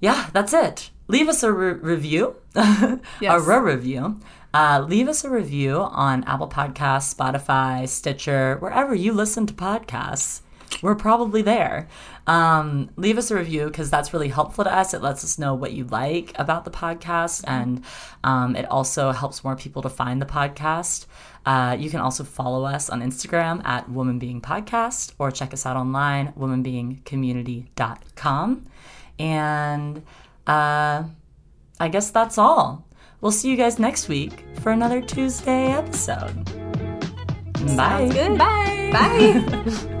yeah, that's it. Leave us a re- review, *laughs* a Yes. re- review. Uh, leave us a review on Apple Podcasts, Spotify, Stitcher, wherever you listen to podcasts. We're probably there. Um, leave us a review because that's really helpful to us. It lets us know what you like about the podcast, and um, it also helps more people to find the podcast. Uh, you can also follow us on Instagram at Woman Being Podcast or check us out online, womanbeingcommunity.com. And uh, I guess that's all. We'll see you guys next week for another Tuesday episode. Bye. Good. Bye. Bye. *laughs*